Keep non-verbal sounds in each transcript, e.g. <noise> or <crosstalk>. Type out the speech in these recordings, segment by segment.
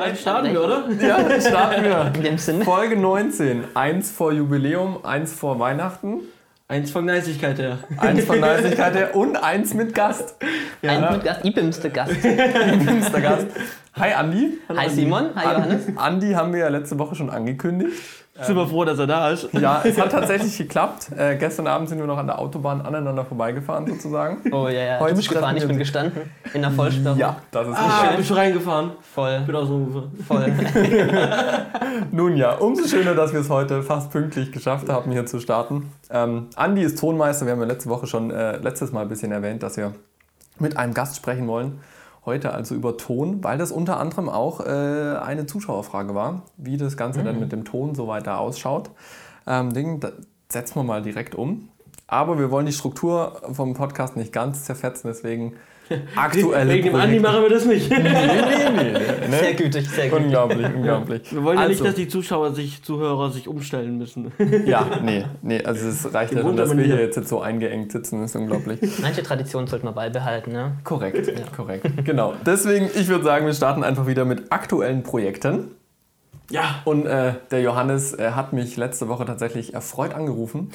Dann starten wir, oder? <laughs> Ja, starten wir. <laughs> In dem Sinne. Folge 19. Eins vor Jubiläum, eins vor Weihnachten, Eins von Neisigkeit her. eins von <laughs> Neisigkeit her und eins mit Gast. Ein mit Gast, ich bin's der Gast. Nächster Gast. Hi Andi. Hi Simon, hi Johannes. Andi haben wir ja letzte Woche schon angekündigt. Sind wir froh, dass er da ist. Ja, es hat tatsächlich geklappt. Äh, gestern Abend sind wir noch an der Autobahn aneinander vorbeigefahren sozusagen. Oh ja, ja. Heute du bist gefahren, ich bin gestanden. In der Vollsperrung. Ja, das ist Ah, richtig. bist du reingefahren? Voll, Bin auch so voll. <laughs> Nun ja, umso schöner, dass wir es heute fast pünktlich geschafft haben, hier zu starten. Ähm, Andi ist Tonmeister. Wir haben ja letzte Woche schon äh, letztes Mal ein bisschen erwähnt, dass wir mit einem Gast sprechen wollen. Heute also über Ton, weil das unter anderem auch äh, eine Zuschauerfrage war, wie das Ganze dann mit dem Ton so weiter ausschaut. Ähm, Ding, setzen wir mal direkt um. Aber wir wollen die Struktur vom Podcast nicht ganz zerfetzen, deswegen <laughs> aktuelle Wegen dem Andi machen wir das nicht. Nee, nee, nee, nee. <laughs> Sehr gütig, sehr gut. Unglaublich, <laughs> unglaublich. Wir wollen ja Also- nicht, dass die Zuschauer sich, Zuhörer sich umstellen müssen. Ja, nee, nee, also es reicht ja schon, dass wir hier jetzt so eingeengt sitzen, das ist unglaublich. Manche Traditionen sollte man beibehalten, ne? Korrekt, korrekt. Genau. Deswegen, ich würde sagen, wir starten einfach wieder mit aktuellen Projekten. Ja. Und äh, der Johannes äh, hat mich letzte Woche tatsächlich erfreut angerufen.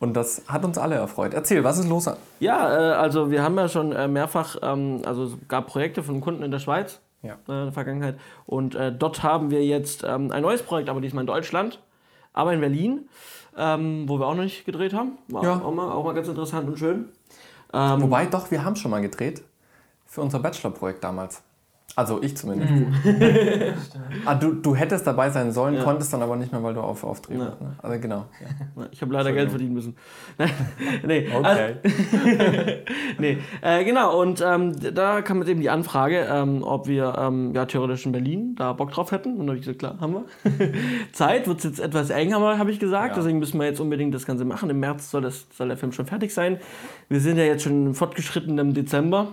Und das hat uns alle erfreut. Erzähl, was ist los? Ja, äh, also wir haben ja schon äh, mehrfach, ähm, also es gab Projekte von Kunden in der Schweiz Ja. äh, in der Vergangenheit. Und dort haben wir jetzt ähm, ein neues Projekt, aber diesmal in Deutschland, aber in Berlin, ähm, wo wir auch noch nicht gedreht haben. War Ja. auch, mal, auch mal ganz interessant und schön. Wobei, doch, wir haben schon mal gedreht. Für unser Bachelorprojekt damals. Also ich zumindest. <laughs> ah, du, du hättest dabei sein sollen, Ja. konntest dann aber nicht mehr, weil du auf, auf Dreh Ja. warst. Ne? Also genau. Ja. Ich habe leider Geld verdienen müssen. <laughs> nee, also, Okay. <laughs> nee. Äh, genau, und ähm, da kam jetzt eben die Anfrage, ähm, ob wir ähm, ja, theoretisch in Berlin da Bock drauf hätten. Und da habe ich gesagt, klar, haben wir. Zeit wird jetzt etwas eng, aber habe ich gesagt. Ja. Deswegen müssen wir jetzt unbedingt das Ganze machen. Im März soll, das, soll der Film schon fertig sein. Wir sind ja jetzt schon im fortgeschrittenen Dezember.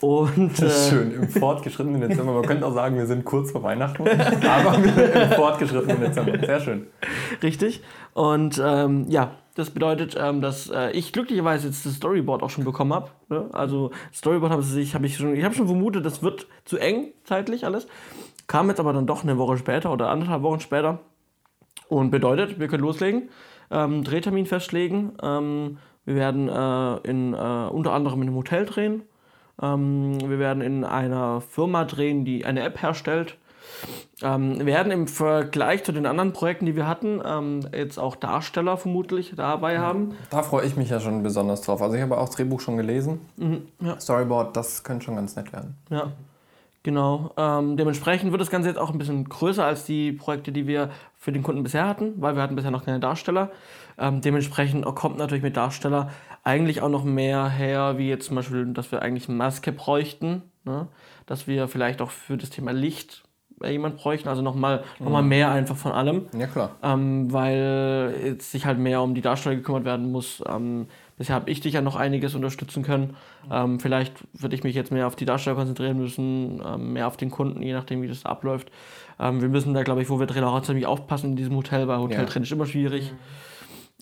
Und äh, Schön, im fortgeschrittenen Dezember. Man könnte auch sagen, wir sind kurz vor Weihnachten, <laughs> aber wir sind im fortgeschrittenen Dezember. Sehr schön. Richtig. Und ähm, ja, das bedeutet, ähm, dass äh, ich glücklicherweise jetzt das Storyboard auch schon bekommen habe. Ne? Also Storyboard habe ich, hab ich schon, ich habe schon vermutet, das wird zu eng zeitlich alles. Kam jetzt aber dann doch eine Woche später oder anderthalb Wochen später. Und bedeutet, wir können loslegen, ähm, Drehtermin festlegen. Ähm, wir werden äh, in, äh, unter anderem in einem Hotel drehen. Ähm, wir werden in einer Firma drehen, die eine App herstellt. Ähm, wir werden im Vergleich zu den anderen Projekten, die wir hatten, ähm, jetzt auch Darsteller vermutlich dabei haben. Da freue ich mich ja schon besonders drauf. Also ich habe auch das Drehbuch schon gelesen. ja. Storyboard, das könnte schon ganz nett werden. Ja, genau. Ähm, dementsprechend wird das Ganze jetzt auch ein bisschen größer als die Projekte, die wir für den Kunden bisher hatten, weil wir hatten bisher noch keine Darsteller. Ähm, dementsprechend kommt natürlich mit Darsteller eigentlich auch noch mehr her, wie jetzt zum Beispiel, dass wir eigentlich eine Maske bräuchten, ne? dass wir vielleicht auch für das Thema Licht äh, jemand bräuchten, also nochmal noch mal mehr einfach von allem Ja, klar. ähm, weil jetzt sich halt mehr um die Darsteller gekümmert werden muss. Ähm, bisher habe ich dich ja noch einiges unterstützen können. Ähm, vielleicht würde ich mich jetzt mehr auf die Darsteller konzentrieren müssen, ähm, mehr auf den Kunden, je nachdem, wie das abläuft. Ähm, wir müssen da, glaube ich, wo wir drehen, auch ziemlich aufpassen in diesem Hotel, weil Hotel Ja. ist immer schwierig.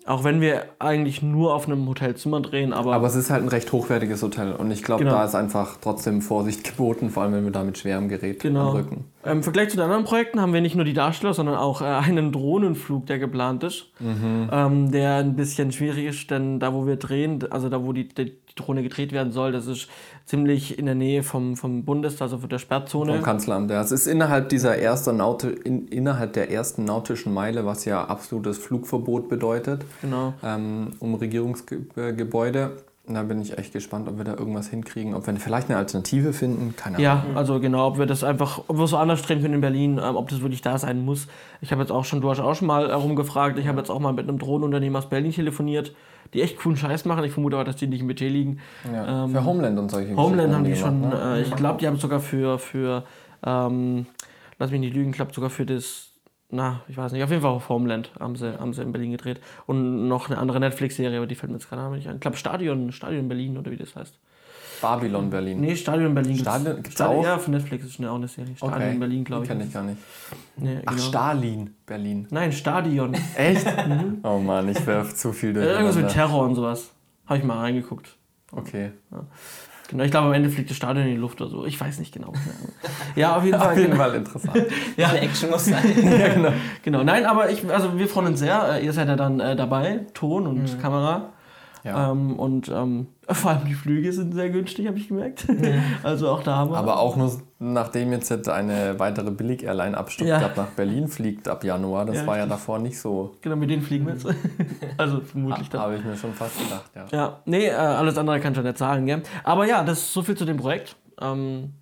Auch wenn wir eigentlich nur auf einem Hotelzimmer drehen, aber, Aber es ist halt ein recht hochwertiges Hotel und ich glaube, Genau. da ist einfach trotzdem Vorsicht <laughs> geboten, vor allem wenn wir da mit schwerem Gerät Genau. am Rücken. Im Vergleich zu den anderen Projekten haben wir nicht nur die Darsteller, sondern auch äh, einen Drohnenflug, der geplant ist, ähm, der ein bisschen schwierig ist, denn da, wo wir drehen, also da, wo die, die Drohne gedreht werden soll, das ist ziemlich in der Nähe vom, vom Bundes, also von der Sperrzone. Vom Kanzleramt. Ja, es ist innerhalb dieser ersten Naute, in, innerhalb der ersten nautischen Meile, was ja absolutes Flugverbot bedeutet, Genau. ähm, um Regierungsgebäude. Da bin ich echt gespannt, ob wir da irgendwas hinkriegen, ob wir vielleicht eine Alternative finden. Keine Ahnung. Ja, also genau, ob wir das einfach, ob wir es so anders drehen können in Berlin, ähm, ob das wirklich da sein muss. Ich habe jetzt auch schon, du hast auch schon mal herumgefragt, ich habe jetzt auch mal mit einem Drohnenunternehmen aus Berlin telefoniert, die echt coolen Scheiß machen. Ich vermute aber, dass die nicht im BT liegen. Ja, Ähm, für Homeland und solche Homeland haben die schon, gemacht, ne? äh, ich glaube, die haben sogar für, für ähm, lass mich nicht lügen, ich glaube sogar für das, na, ich weiß nicht, auf jeden Fall auf Homeland haben sie, haben sie in Berlin gedreht. Und noch eine andere Netflix-Serie, aber die fällt mir jetzt gerade nicht ein. Ich glaube, Stadion, Stadion Berlin oder wie das heißt. Babylon Berlin. Nee, Stadion Berlin. Stadion- gibt's Stadion, auch? Ja, von Netflix ist auch eine Serie. Stadion Berlin, glaube ich. Kenne ich gar nicht. Nee, Ach, genau. Stalin Berlin. Nein, Stadion. Echt? <laughs> oh Mann, ich werf zu viel Äh, Irgendwas mit. Terror und sowas. Habe ich mal reingeguckt. Okay. Genau, ich glaube, am Ende fliegt das Stadion in die Luft oder so. Ich weiß nicht genau. Ja, auf jeden <laughs> Fall. Auf jeden Fall interessant. <laughs> Ja. Die Action muss sein. ja, genau. genau. Nein, aber ich, also wir freuen uns sehr. Äh, Ihr seid ja dann äh, dabei, Ton und Kamera. Ja. Ähm, und ähm, vor allem die Flüge sind sehr günstig, habe ich gemerkt. <laughs> also auch da haben wir. Aber auch nur nachdem jetzt eine weitere Billig-Airline ab Stuttgart Ja. nach Berlin fliegt ab Januar. Das Ja, war ja davor nicht so. Genau, mit denen fliegen wir jetzt. <laughs> also vermutlich dann. Habe ich mir schon fast gedacht, ja. Ja, nee, äh, alles andere kann ich ja nicht sagen, gell? Aber ja, das ist so viel zu dem Projekt. Ähm,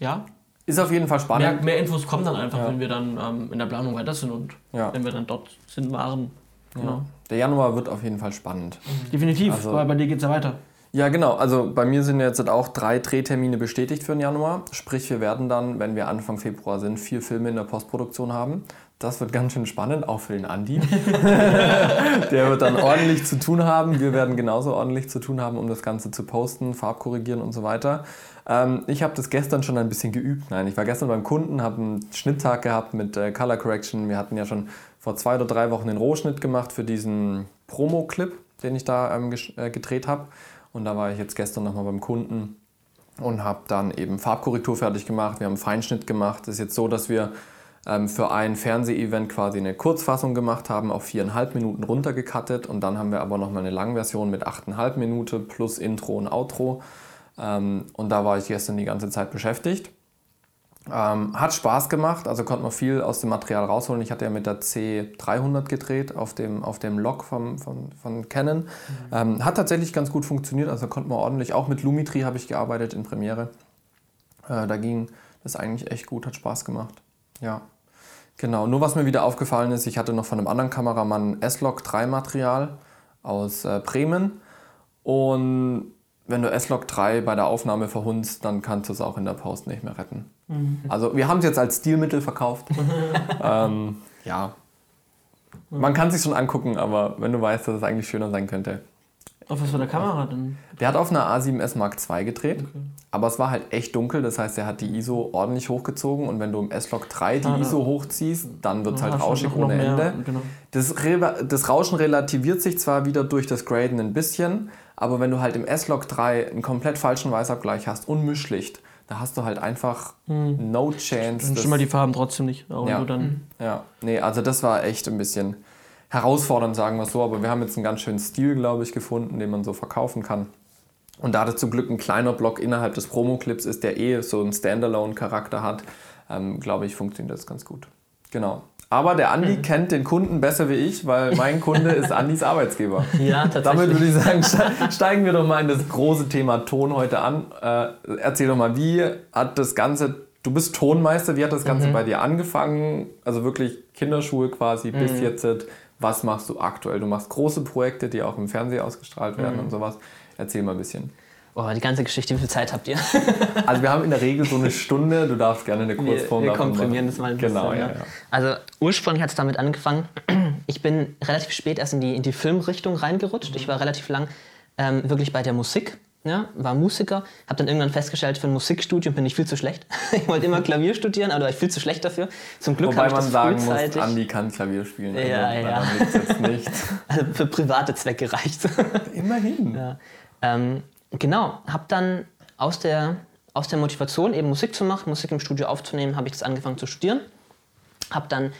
ja, Ist auf jeden Fall mehr, spannend. mehr Infos kommen dann einfach, Ja. wenn wir dann ähm, in der Planung weiter sind und Ja. wenn wir dann dort sind, waren. Genau. Ja. Der Januar wird auf jeden Fall spannend. Definitiv, Also- weil bei dir geht es ja weiter. Ja, genau. Also bei mir sind jetzt auch drei Drehtermine bestätigt für den Januar. Sprich, wir werden dann, wenn wir Anfang Februar sind, vier Filme in der Postproduktion haben. Das wird ganz schön spannend, auch für den Andi. <laughs> Der wird dann ordentlich zu tun haben. Wir werden genauso ordentlich zu tun haben, um das Ganze zu posten, Farbkorrigieren und so weiter. Ähm, ich habe das gestern schon ein bisschen geübt. Nein, ich war gestern beim Kunden, habe einen Schnitttag gehabt mit äh, Color Correction. Wir hatten ja schon vor zwei oder drei Wochen den Rohschnitt gemacht für diesen Promo-Clip, den ich da ähm, äh, gedreht habe. Und da war ich jetzt gestern nochmal beim Kunden und habe dann eben Farbkorrektur fertig gemacht. Wir haben Feinschnitt gemacht. Es ist jetzt so, dass wir ähm, für ein Fernseh-Event quasi eine Kurzfassung gemacht haben, auf viereinhalb Minuten runtergekattet und dann haben wir aber nochmal eine Langversion mit achteinhalb Minuten plus Intro und Outro. Ähm, und da war ich gestern die ganze Zeit beschäftigt. Ähm, hat Spaß gemacht, also konnte man viel aus dem Material rausholen. Ich hatte ja mit der C300 gedreht auf dem, auf dem Log vom, von, von Canon. Ähm, hat tatsächlich ganz gut funktioniert, also konnte man ordentlich. Auch mit Lumitri habe ich gearbeitet in Premiere. Äh, da ging das eigentlich echt gut, hat Spaß gemacht. Ja. Genau, nur was mir wieder aufgefallen ist, ich hatte noch von einem anderen Kameramann S-Log 3 Material aus äh, Bremen. Und wenn du S-Log 3 bei der Aufnahme verhunzt, dann kannst du es auch in der Post nicht mehr retten. Also wir haben es jetzt als Stilmittel verkauft. <laughs> ähm, ja. Man kann es sich schon angucken, aber wenn du weißt, dass es eigentlich schöner sein könnte. Auf was für eine Kamera denn? Der hat auf einer A7S Mark II gedreht, aber es war halt echt dunkel, das heißt, er hat die ISO ordentlich hochgezogen und wenn du im S-Log 3 die Ah, da- ISO hochziehst, dann wird es halt rauschig ohne mehr, Ende. Genau. Das, das Rauschen relativiert sich zwar wieder durch das Graden ein bisschen, aber wenn du halt im S-Log 3 einen komplett falschen Weißabgleich hast und Mischlicht, da hast du halt einfach no chance. Dann schon mal die Farben trotzdem nicht. Auch Ja. du dann ja, nee, also das war echt ein bisschen herausfordernd, sagen wir es so, aber wir haben jetzt einen ganz schönen Stil, glaube ich, gefunden, den man so verkaufen kann. Und da das zum Glück ein kleiner Block innerhalb des Promo-Clips ist, der eh so einen Standalone-Charakter hat, ähm, glaube ich, funktioniert das ganz gut. Genau. Aber der Andi kennt den Kunden besser wie ich, weil mein Kunde <laughs> ist Andis Arbeitsgeber. Ja, Damit tatsächlich. würde ich sagen, ste- steigen wir doch mal in das große Thema Ton heute an. Äh, erzähl doch mal, wie hat das Ganze, du bist Tonmeister, wie hat das Ganze bei dir angefangen? Also wirklich Kinderschuhe quasi bis jetzt. Was machst du aktuell? Du machst große Projekte, die auch im Fernsehen ausgestrahlt werden und sowas. Erzähl mal ein bisschen. Oh, die ganze Geschichte, wie viel Zeit habt ihr? <laughs> Also wir haben in der Regel so eine Stunde, du darfst gerne eine Wir, Kurzform wir davon komprimieren machen. das mal ein Genau, bisschen. ja, ja. Also ursprünglich hat es damit angefangen, <clears throat> ich bin relativ spät erst in die, in die Filmrichtung reingerutscht. Ich war relativ lang ähm, wirklich bei der Musik. Ja, war Musiker, habe dann irgendwann festgestellt, für ein Musikstudium bin ich viel zu schlecht. <laughs> ich wollte immer Klavier studieren, aber da war ich viel zu schlecht dafür. Zum Glück Wobei habe ich man das sagen muss, frühzeitig. Andi kann Klavier spielen. Also Ja, ja. daran liegt's jetzt nicht. <laughs> Also für private Zwecke reicht <laughs> Immerhin. Ja. Ähm, genau, habe dann aus der, aus der Motivation, eben Musik zu machen, Musik im Studio aufzunehmen, habe ich das angefangen zu studieren. Habe dann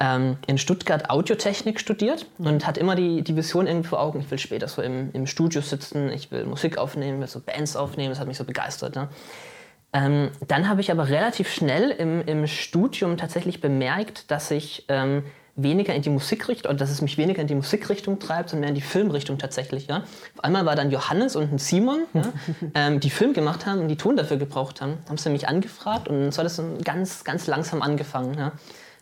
ähm, in Stuttgart Audiotechnik studiert und hatte immer die, die Vision irgendwie vor Augen, ich will später so im, im Studio sitzen, ich will Musik aufnehmen, will so Bands aufnehmen, das hat mich so begeistert. Ne? Ähm, dann habe ich aber relativ schnell im, im Studium tatsächlich bemerkt, dass ich ähm, weniger in die Musikrichtung, oder dass es mich weniger in die Musikrichtung treibt, sondern mehr in die Filmrichtung tatsächlich. Ja? Auf einmal war dann Johannes und ein Simon, ja, <laughs> ähm, die Film gemacht haben und die Ton dafür gebraucht haben. Haben sie mich angefragt und so hat es ganz, ganz langsam angefangen. Ja?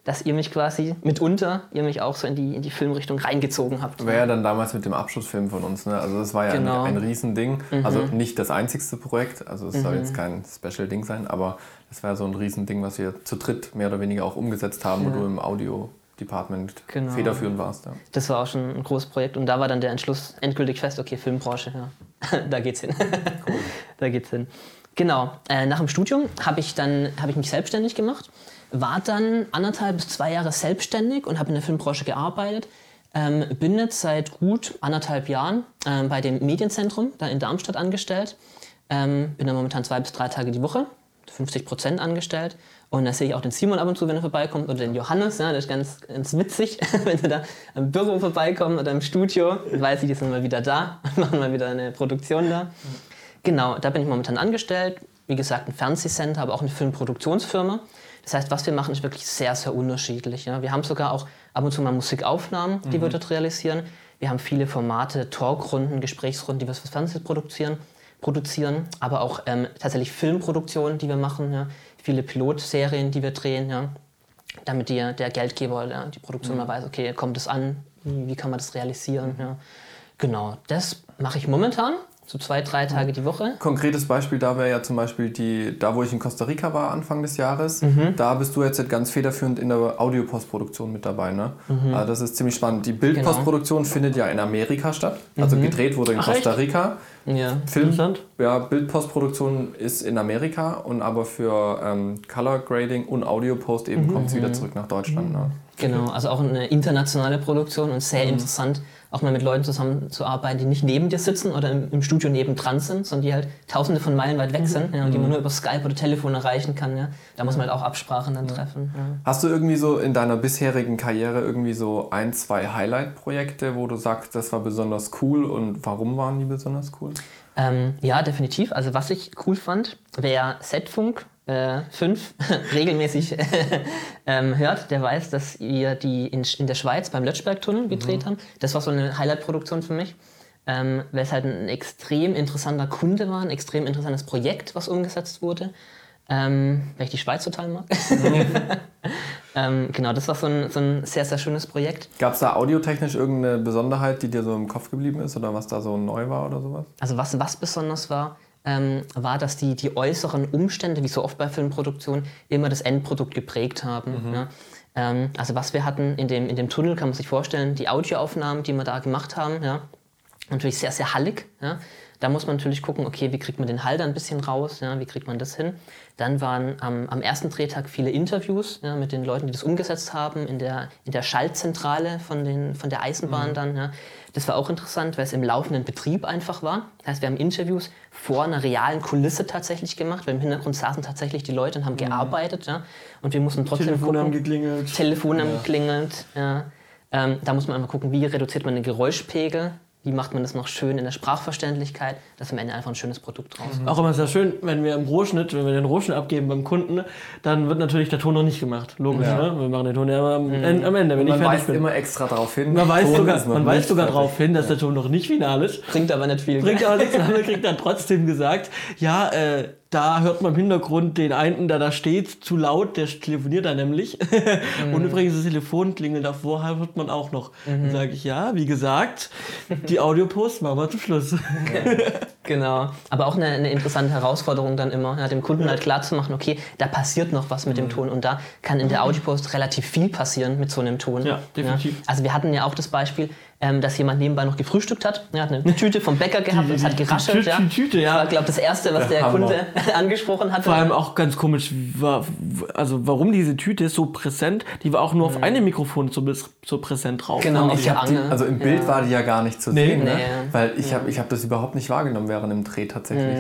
Dass ihr mich quasi mitunter, ihr mich auch so in die, in die Filmrichtung reingezogen habt. War ja dann damals mit dem Abschlussfilm von uns, ne? Also das war ja Genau. ein, ein Riesending. Also nicht das einzigste Projekt, also es soll jetzt kein Special-Ding sein, aber das war so ein Riesending, was wir zu dritt mehr oder weniger auch umgesetzt haben, wo du im Audio-Department Genau. federführend warst. Ja. Das war auch schon ein großes Projekt und da war dann der Entschluss endgültig fest, okay, Filmbranche, ja, <laughs> da geht's hin. <laughs> da geht's hin. Genau, äh, nach dem Studium habe ich dann habe ich mich selbstständig gemacht, war dann anderthalb bis zwei Jahre selbstständig und habe in der Filmbranche gearbeitet. Ähm, bin jetzt seit gut anderthalb Jahren ähm, bei dem Medienzentrum da in Darmstadt angestellt. Ähm, bin da momentan zwei bis drei Tage die Woche, 50 Prozent angestellt. Und da sehe ich auch den Simon ab und zu, wenn er vorbeikommt, oder den Johannes. Ja, das ist ganz, ganz witzig, <laughs> wenn sie da im Büro vorbeikommen oder im Studio. Dann weiß ich, die sind mal wieder da <laughs> und machen mal wieder eine Produktion da. Genau, da bin ich momentan angestellt. Wie gesagt, ein Fernsehcenter, aber auch eine Filmproduktionsfirma. Das heißt, was wir machen, ist wirklich sehr, sehr unterschiedlich. Ja. Wir haben sogar auch ab und zu mal Musikaufnahmen, die wir dort realisieren. Wir haben viele Formate, Talkrunden, Gesprächsrunden, die wir fürs Fernsehen produzieren, produzieren aber auch ähm, tatsächlich Filmproduktionen, die wir machen. Ja. Viele Pilotserien, die wir drehen, ja. damit die, der Geldgeber, ja, die Produktion mal weiß, okay, kommt es an, wie, wie kann man das realisieren. Ja. Genau, das mache ich momentan so zwei, drei Tage die Woche. Konkretes Beispiel da wäre ja zum Beispiel die, da wo ich in Costa Rica war Anfang des Jahres, Mhm. da bist du jetzt ganz federführend in der Audiopostproduktion mit dabei, ne? Mhm. Also das ist ziemlich spannend. Die Genau. Bildpostproduktion findet ja in Amerika statt, also Mhm. gedreht wurde in Ach, Costa echt? Rica. Ja. Film, ja, Bildpostproduktion ist in Amerika und aber für ähm, Color Grading und Audiopost Mhm. eben kommt es wieder zurück nach Deutschland. Ne? Genau, also auch eine internationale Produktion und sehr interessant, auch mal mit Leuten zusammenzuarbeiten, die nicht neben dir sitzen oder im, im Studio nebendran sind, sondern die halt tausende von Meilen weit weg sind ja, und die man nur über Skype oder Telefon erreichen kann. Ja. Da muss man halt auch Absprachen dann treffen. Ja. Hast du irgendwie so in deiner bisherigen Karriere irgendwie so ein, zwei Highlight-Projekte, wo du sagst, das war besonders cool und warum waren die besonders cool? Ähm, ja, definitiv. Also was ich cool fand, wer Z-Funk äh, 5 <laughs> regelmäßig <laughs> ähm, hört, der weiß, dass wir die in, in der Schweiz beim Lötschbergtunnel gedreht haben. Das war so eine Highlight-Produktion für mich, ähm, weil es halt ein extrem interessanter Kunde war, ein extrem interessantes Projekt, was umgesetzt wurde. Ähm, weil ich die Schweiz total mag. <laughs> ähm, genau, das war so ein, so ein sehr, sehr schönes Projekt. Gab es da audiotechnisch irgendeine Besonderheit, die dir so im Kopf geblieben ist oder was da so neu war oder sowas? Also was, was besonders war, ähm, war, dass die, die äußeren Umstände, wie so oft bei Filmproduktionen, immer das Endprodukt geprägt haben. Ja. Ähm, also was wir hatten in dem, in dem Tunnel, kann man sich vorstellen, die Audioaufnahmen, die wir da gemacht haben, ja, natürlich sehr, sehr hallig. Ja. Da muss man natürlich gucken, okay, wie kriegt man den Hall da ein bisschen raus, ja, wie kriegt man das hin. Dann waren am, am ersten Drehtag viele Interviews ja, mit den Leuten, die das umgesetzt haben, in der, in der Schaltzentrale von, den, von der Eisenbahn dann. Ja. Das war auch interessant, weil es im laufenden Betrieb einfach war. Das heißt, wir haben Interviews vor einer realen Kulisse tatsächlich gemacht, weil im Hintergrund saßen tatsächlich die Leute und haben gearbeitet. Ja. Und wir mussten trotzdem Telefone haben gucken, geklingelt. Telefon haben geklingelt. Ja. Ähm, da muss man einfach gucken, wie reduziert man den Geräuschpegel, wie macht man das noch schön in der Sprachverständlichkeit, dass am Ende einfach ein schönes Produkt rauskommt. Auch immer sehr schön, wenn wir im Rohschnitt, wenn wir den Rohschnitt abgeben beim Kunden, dann wird natürlich der Ton noch nicht gemacht. Logisch, Ja. ne? Wir machen den Ton ja immer am, en- am Ende, wenn ich Man weist bin. immer extra darauf hin. man weiß Ton sogar, ist man weiß sogar darauf hin, dass der Ton noch nicht final ist. Bringt aber nicht viel. Bringt aber nichts, <laughs> aber kriegt dann trotzdem gesagt, ja, äh, da hört man im Hintergrund den einen, der da steht, zu laut, der telefoniert da nämlich. <laughs> Und übrigens das Telefon klingelt davor, hört man auch noch. Dann sage ich, ja, wie gesagt, die Audiopost machen wir zum Schluss. <laughs> Genau. Aber auch eine, eine interessante Herausforderung dann immer, ja, dem Kunden halt klar zu machen, okay, da passiert noch was mit dem Ton und da kann in der Audiopost relativ viel passieren mit so einem Ton. Ja, definitiv. Also wir hatten ja auch das Beispiel, ähm, dass jemand nebenbei noch gefrühstückt hat. Er hat eine Tüte vom Bäcker gehabt und es hat geraschelt. Die ja. Tü- Tüte, ja. War, glaube das Erste, was der. Kunde <laughs> angesprochen hat. Vor allem auch ganz komisch, war, also warum diese Tüte ist so präsent, die war auch nur auf einem Mikrofon so, so präsent drauf. Genau, ich hab- Die, also im Bild war die ja gar nicht zu Nee. sehen, ne? Nee. weil ich habe ich hab das überhaupt nicht wahrgenommen während dem Dreh tatsächlich.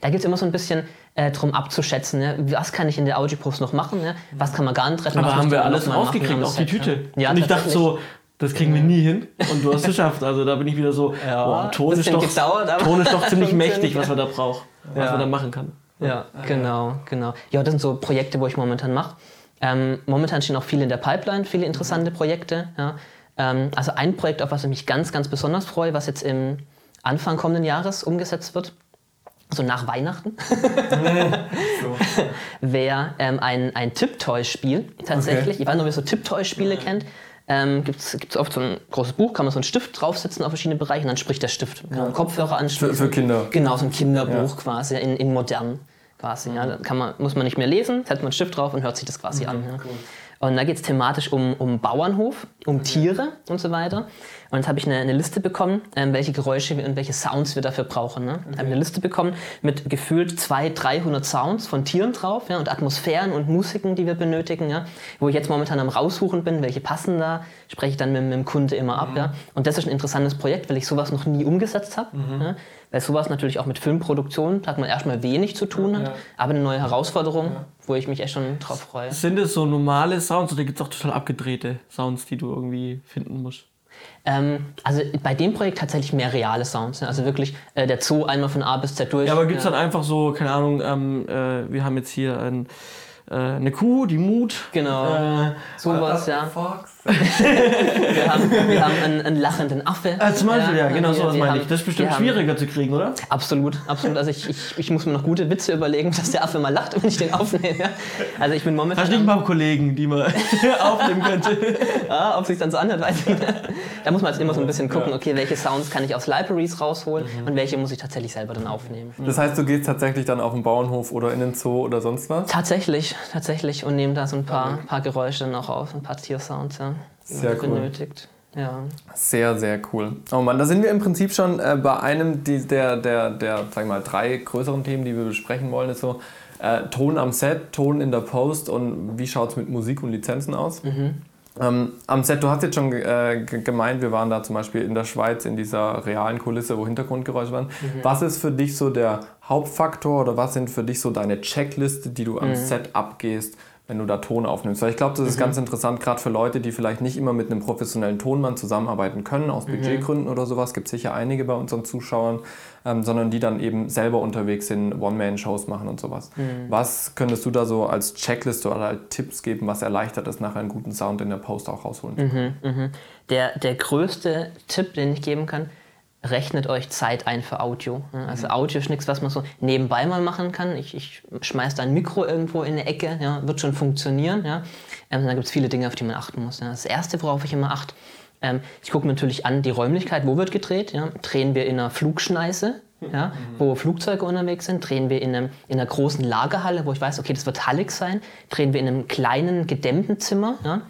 Da gibt es immer so ein bisschen äh, drum abzuschätzen, ne? was kann ich in der Audiopost noch machen, ne? was kann man gar nicht retten. aber haben wir alles rausgekriegt, auch die Tüte. Ja, und ich dachte so, das kriegen wir nie hin. Und du hast es geschafft. Also da bin ich wieder so, Ja, boah, Ton, ist doch, gedauert, Ton ist doch ziemlich mächtig, was man da braucht, was Ja. man da machen kann. Ja, genau, genau. Ja, das sind so Projekte, wo ich momentan mache. Ähm, momentan stehen auch viele in der Pipeline, viele interessante Projekte. Ja. Ähm, also ein Projekt, auf was ich mich ganz, ganz besonders freue, was jetzt im Anfang kommenden Jahres umgesetzt wird, so nach Weihnachten, <laughs> <laughs> wäre ähm, ein, ein Tipptoy-Spiel tatsächlich. Ich weiß nicht, ob ihr so Tipptoy-Spiele kennt. Ähm, Gibt es oft so ein großes Buch, kann man so einen Stift draufsetzen auf verschiedene Bereiche und dann spricht der Stift. Kann man Kopfhörer anschließen. Für- für Kinder. Genau, so ein Kinderbuch quasi, in, in modern quasi. Ja. Da kann man, muss man nicht mehr lesen, setzt man einen Stift drauf und hört sich das quasi an. Ja. Und da geht es thematisch um, um Bauernhof, um Tiere und so weiter. Und jetzt habe ich eine, eine, Liste bekommen, ähm, welche Geräusche und welche Sounds wir dafür brauchen. Ne? Ich habe eine Liste bekommen mit gefühlt 200, 300 Sounds von Tieren drauf ja, und Atmosphären und Musiken, die wir benötigen. Ja? Wo ich jetzt momentan am raussuchen bin, welche passen da, spreche ich dann mit, mit dem Kunde immer ab. Mhm. Ja? Und das ist ein interessantes Projekt, weil ich sowas noch nie umgesetzt habe. Mhm. Ja? Weil sowas natürlich auch mit Filmproduktion, da hat man erstmal wenig zu tun hat, aber eine neue Herausforderung, wo ich mich echt schon drauf freue. Sind es so normale Sounds oder gibt es auch total abgedrehte Sounds, die du irgendwie finden musst? Ähm, also bei dem Projekt tatsächlich mehr reale Sounds. Ne? Also wirklich äh, der Zoo einmal von A bis Z durch. Ja, aber gibt es ja. dann einfach so, keine Ahnung, ähm, äh, wir haben jetzt hier ein äh, eine Kuh, die Mut. Genau. Äh, sowas, ja. <laughs> wir haben, wir haben einen, einen lachenden Affe. Ah, zum Beispiel, ja, ja genau sowas meine ich. Das ist bestimmt schwieriger zu kriegen, oder? Absolut, absolut. Also ich, ich, ich muss mir noch gute Witze überlegen, dass der Affe mal lacht, wenn ich den aufnehme. Also ich bin momentan... Hast du nicht ein paar Kollegen, die man <laughs> aufnehmen könnte? ja, ob sich dann so anhört, weiß ich nicht. Da muss man jetzt immer so ein bisschen gucken, okay, welche Sounds kann ich aus Libraries rausholen mhm. und welche muss ich tatsächlich selber dann aufnehmen. Das heißt, du gehst tatsächlich dann auf den Bauernhof oder in den Zoo oder sonst was? Tatsächlich, tatsächlich und nehme da so ein paar, okay. paar Geräusche noch auf, ein paar Tiersounds, ja, Sehr cool. benötigt. Ja. Sehr, sehr cool. Oh Mann, da sind wir im Prinzip schon äh, bei einem die, der, der, der, sag mal, drei größeren Themen, die wir besprechen wollen. Ist so äh, Ton am Set, Ton in der Post und wie schaut es mit Musik und Lizenzen aus? Mhm. Ähm, am Set, du hast jetzt schon äh, gemeint, wir waren da zum Beispiel in der Schweiz in dieser realen Kulisse, wo Hintergrundgeräusche waren. Mhm. Was ist für dich so der Hauptfaktor oder was sind für dich so deine Checkliste, die du am mhm. Set abgehst, wenn du da Ton aufnimmst. Weil ich glaube, das ist mhm. ganz interessant, gerade für Leute, die vielleicht nicht immer mit einem professionellen Tonmann zusammenarbeiten können, aus mhm. Budgetgründen oder sowas. Gibt sicher einige bei unseren Zuschauern, ähm, sondern die dann eben selber unterwegs sind, One-Man-Shows machen und sowas. Mhm. Was könntest du da so als Checkliste oder als Tipps geben, was erleichtert es, nachher einen guten Sound in der Post auch rausholen zu können? Mhm, mhm. Der, der größte Tipp, den ich geben kann, rechnet euch Zeit ein für Audio. Also mhm. Audio ist nichts, was man so nebenbei mal machen kann. Ich, ich schmeiße da ein Mikro irgendwo in eine Ecke, ja, wird schon funktionieren. Ja. Ähm, da gibt es viele Dinge, auf die man achten muss. Ja. Das Erste, worauf ich immer achte, ähm, ich gucke mir natürlich an die Räumlichkeit, wo wird gedreht. Ja. Drehen wir in einer Flugschneise, ja, mhm. wo Flugzeuge unterwegs sind, drehen wir in, einem, in einer großen Lagerhalle, wo ich weiß, okay, das wird hallig sein, drehen wir in einem kleinen, gedämmten Zimmer, ja,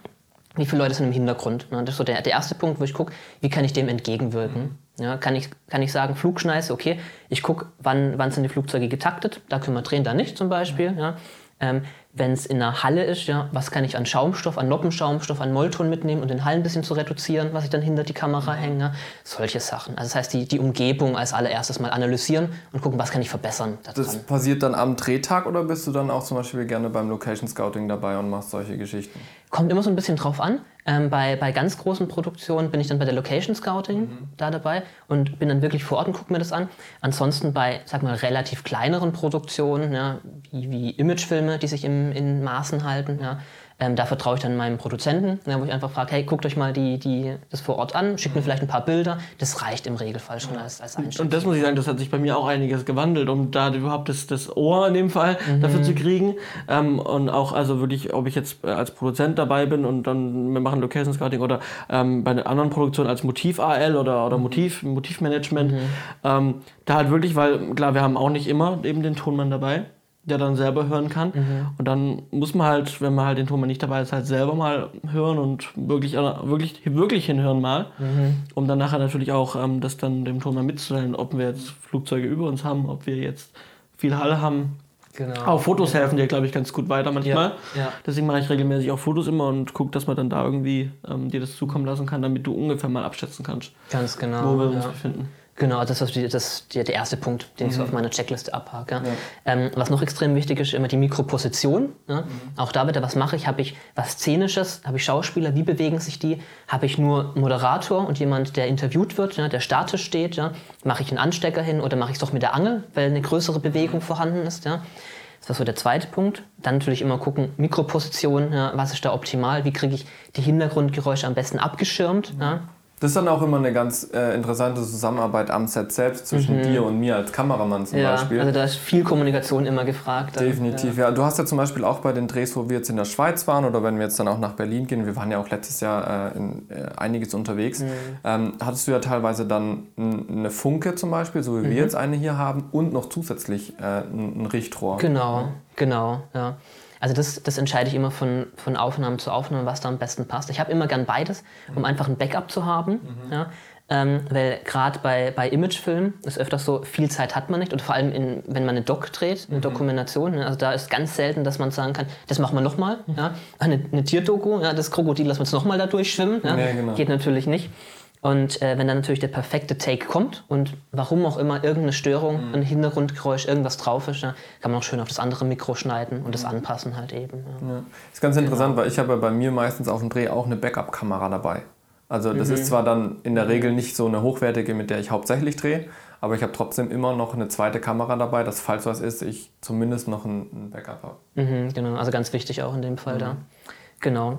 wie viele Leute sind im Hintergrund. Ne? Das ist so der, der erste Punkt, wo ich gucke, wie kann ich dem entgegenwirken. Mhm. Ja, kann, ich, kann ich sagen, Flugschneise, okay, ich gucke, wann, wann sind die Flugzeuge getaktet, da können wir drehen, da nicht zum Beispiel. Ja. Ähm, wenn es in einer Halle ist, ja, was kann ich an Schaumstoff, an Noppenschaumstoff, an Mollton mitnehmen und den Hall ein bisschen zu reduzieren, was ich dann hinter die Kamera hänge, solche Sachen. Also das heißt, die, die Umgebung als allererstes mal analysieren und gucken, was kann ich verbessern. Daran. Das passiert dann am Drehtag oder bist du dann auch zum Beispiel gerne beim Location Scouting dabei und machst solche Geschichten? Kommt immer so ein bisschen drauf an. Ähm, bei, bei ganz großen Produktionen bin ich dann bei der Location Scouting mhm. da dabei und bin dann wirklich vor Ort und gucke mir das an. Ansonsten bei, sag mal, relativ kleineren Produktionen, ja, wie, wie Imagefilme, die sich im, in Maßen halten, ja, ähm, da vertraue ich dann meinem Produzenten, ja, wo ich einfach frage, hey, guckt euch mal die, die, das vor Ort an, schickt mir vielleicht ein paar Bilder. Das reicht im Regelfall schon als, als Einstieg. Und das muss ich sagen, das hat sich bei mir auch einiges gewandelt, um da überhaupt das, das Ohr in dem Fall mhm. dafür zu kriegen. Ähm, und auch also wirklich, ob ich jetzt äh, als Produzent dabei bin und dann wir machen Location Scouting oder ähm, bei einer anderen Produktion als Motiv-AL oder, oder mhm. Motiv, Motivmanagement. Mhm. Ähm, da halt wirklich, weil klar, wir haben auch nicht immer eben den Tonmann dabei der dann selber hören kann. Mhm. Und dann muss man halt, wenn man halt den Ton mal nicht dabei ist, halt selber mal hören und wirklich, äh, wirklich, wirklich hinhören mal, mhm. um dann nachher natürlich auch ähm, das dann dem Ton mal mitzustellen, ob wir jetzt Flugzeuge über uns haben, ob wir jetzt viel Halle haben. Genau. Auch Fotos helfen dir, glaube ich, ganz gut weiter manchmal. Ja. Ja. Deswegen mache ich regelmäßig auch Fotos immer und gucke, dass man dann da irgendwie ähm, dir das zukommen lassen kann, damit du ungefähr mal abschätzen kannst, Ganz genau, wo wir uns befinden. Genau, das ist, die, das die, der erste Punkt, den ich so mhm. auf meiner Checkliste abhake. Ja. Ähm, was noch extrem wichtig ist, immer die Mikroposition. Ja? Mhm. Auch da bitte, was mache ich? Habe ich was Szenisches? Habe ich Schauspieler? Wie bewegen sich die? Habe ich nur Moderator und jemand, der interviewt wird, ja, der statisch steht? Mache ich einen Anstecker hin oder mache ich es doch mit der Angel, weil eine größere Bewegung mhm. vorhanden ist? Ja? Das war so der zweite Punkt. Dann natürlich immer gucken, Mikroposition, was ist da optimal? Wie kriege ich die Hintergrundgeräusche am besten abgeschirmt? Ja? Das ist dann auch immer eine ganz äh, interessante Zusammenarbeit am Set selbst zwischen mhm. dir und mir als Kameramann zum ja, Beispiel. Also da ist viel Kommunikation immer gefragt. Definitiv, ja. ja. Du hast ja zum Beispiel auch bei den Drehs, wo wir jetzt in der Schweiz waren oder wenn wir jetzt dann auch nach Berlin gehen, wir waren ja auch letztes Jahr äh, in, äh, einiges unterwegs, mhm. ähm, hattest du ja teilweise dann eine Funke zum Beispiel, so wie mhm. wir jetzt eine hier haben, und noch zusätzlich äh, ein Richtrohr. Genau, genau, ja. Also das, das entscheide ich immer von, von Aufnahme zu Aufnahme, was da am besten passt. Ich habe immer gern beides, um einfach ein Backup zu haben. Ja? Ähm, weil gerade bei, bei Imagefilmen ist öfters so, viel Zeit hat man nicht. Und vor allem, in, wenn man eine Doc dreht, eine Dokumentation, ne? also da ist ganz selten, dass man sagen kann, das machen wir nochmal. Ja? Eine, eine Tierdoku, ja, das Krokodil lassen wir jetzt nochmal da durchschwimmen. Ja? Ja, genau. Geht natürlich nicht. Und äh, wenn dann natürlich der perfekte Take kommt und warum auch immer irgendeine Störung, ein Hintergrundgeräusch, irgendwas drauf ist, ja, kann man auch schön auf das andere Mikro schneiden und das anpassen halt eben. Ja. Ja. Ist ganz interessant, weil ich habe ja bei mir meistens auf dem Dreh auch eine Backup-Kamera dabei. Also das ist zwar dann in der Regel nicht so eine hochwertige, mit der ich hauptsächlich drehe, aber ich habe trotzdem immer noch eine zweite Kamera dabei, dass falls was ist, ich zumindest noch ein, ein Backup habe. Mhm, genau, also ganz wichtig auch in dem Fall da. Genau.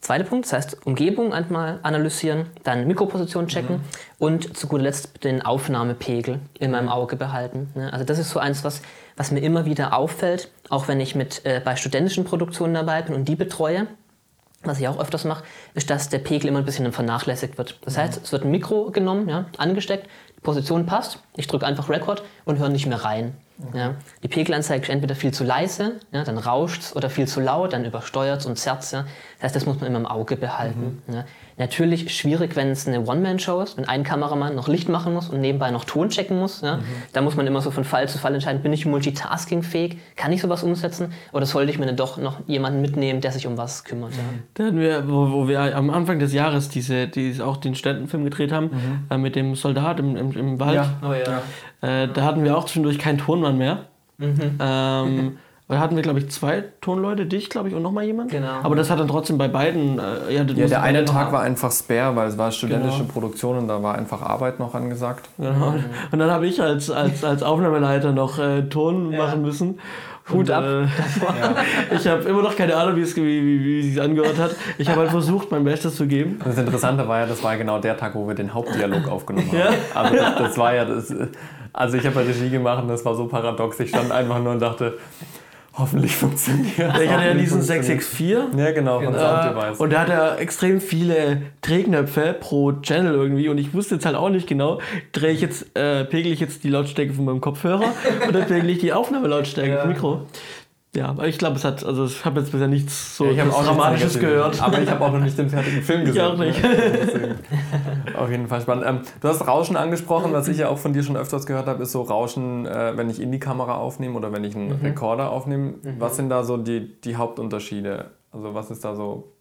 Zweiter Punkt, das heißt Umgebung einmal analysieren, dann Mikroposition checken und zu guter Letzt den Aufnahmepegel in meinem Auge behalten. ne? Also das ist so eins, was, was mir immer wieder auffällt, auch wenn ich mit, äh, bei studentischen Produktionen dabei bin und die betreue. Was ich auch öfters mache, ist, dass der Pegel immer ein bisschen vernachlässigt wird. Das heißt, es wird ein Mikro genommen, ja, angesteckt, die Position passt, ich drücke einfach Record und höre nicht mehr rein. Ja. Die Pegelanzeige ist entweder viel zu leise, ja, dann rauscht es, oder viel zu laut, dann übersteuert es und zerrt ja. Das heißt, das muss man immer im Auge behalten. Ja. Natürlich schwierig, wenn es eine One-Man-Show ist, wenn ein Kameramann noch Licht machen muss und nebenbei noch Ton checken muss. Ja. Da muss man immer so von Fall zu Fall entscheiden, bin ich multitaskingfähig, kann ich sowas umsetzen oder sollte ich mir dann doch noch jemanden mitnehmen, der sich um was kümmert. Ja. Da hatten wir, wo, wo wir am Anfang des Jahres diese, die auch den Ständenfilm gedreht haben, äh, mit dem Soldat im, im, im Wald. Oh ja. Äh, da hatten wir auch zwischendurch keinen Tonmann mehr. Ähm, <laughs> da hatten wir, glaube ich, zwei Tonleute, dich, glaube ich, und nochmal jemand. Genau. Aber das hat dann trotzdem bei beiden. Äh, ja, Ja, der eine Tag war einfach spare, weil es war studentische Genau. Produktion und da war einfach Arbeit noch angesagt. Genau. Und dann habe ich als, als, als Aufnahmeleiter noch äh, Ton machen müssen. Hut ab Äh, <laughs> ich habe immer noch keine Ahnung, wie es wie, wie, wie es sich angehört hat. Ich habe halt versucht, mein Bestes zu geben. Und das Interessante war ja, das war genau der Tag, wo wir den Hauptdialog aufgenommen haben. Also das, das war ja das. Also ich habe ja Regie gemacht und das war so paradox. Ich stand einfach nur und dachte, hoffentlich funktioniert. Ich hatte ja diesen funktioniert. 664. Ja, genau, von Sounddevice. und der hat ja extrem viele Drehknöpfe pro Channel irgendwie und ich wusste jetzt halt auch nicht genau, drehe ich jetzt, äh, pegel ich jetzt die Lautstärke von meinem Kopfhörer <laughs> oder pegel ich die Aufnahmelautstärke vom Mikro. Ja, aber ich glaube, es hat, also ich habe jetzt bisher nichts so ich habe auch Dramatisches gehört. Aber ich habe auch noch nicht den fertigen Film <laughs> gesehen. auch nicht. ne? Auf jeden Fall spannend. Ähm, du hast Rauschen angesprochen, was ich ja auch von dir schon öfters gehört habe, ist so Rauschen, äh, wenn ich in die Kamera aufnehme oder wenn ich einen Mhm. Rekorder aufnehme. Was sind da so die, die Hauptunterschiede? Also was ist da so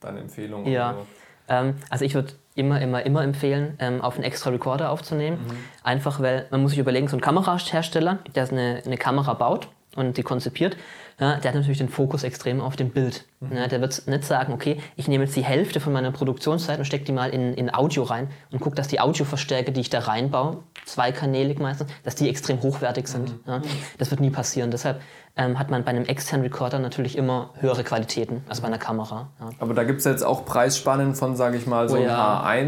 deine Empfehlung? Ja. so? Ähm, also ich würde immer, immer, immer empfehlen, ähm, auf einen extra Recorder aufzunehmen. Einfach weil man muss sich überlegen, so ein Kamerahersteller, der eine, eine Kamera baut und die konzipiert, ja, der hat natürlich den Fokus extrem auf dem Bild. Ja, der wird nicht sagen, okay, ich nehme jetzt die Hälfte von meiner Produktionszeit und stecke die mal in, in Audio rein und gucke, dass die Audioverstärker, die ich da reinbaue, zweikanälig meistens, dass die extrem hochwertig sind. Ja. Das wird nie passieren. Deshalb ähm, hat man bei einem externen Recorder natürlich immer höhere Qualitäten als bei einer Kamera. Aber da gibt es jetzt auch Preisspannen von, sage ich mal, so Oh ein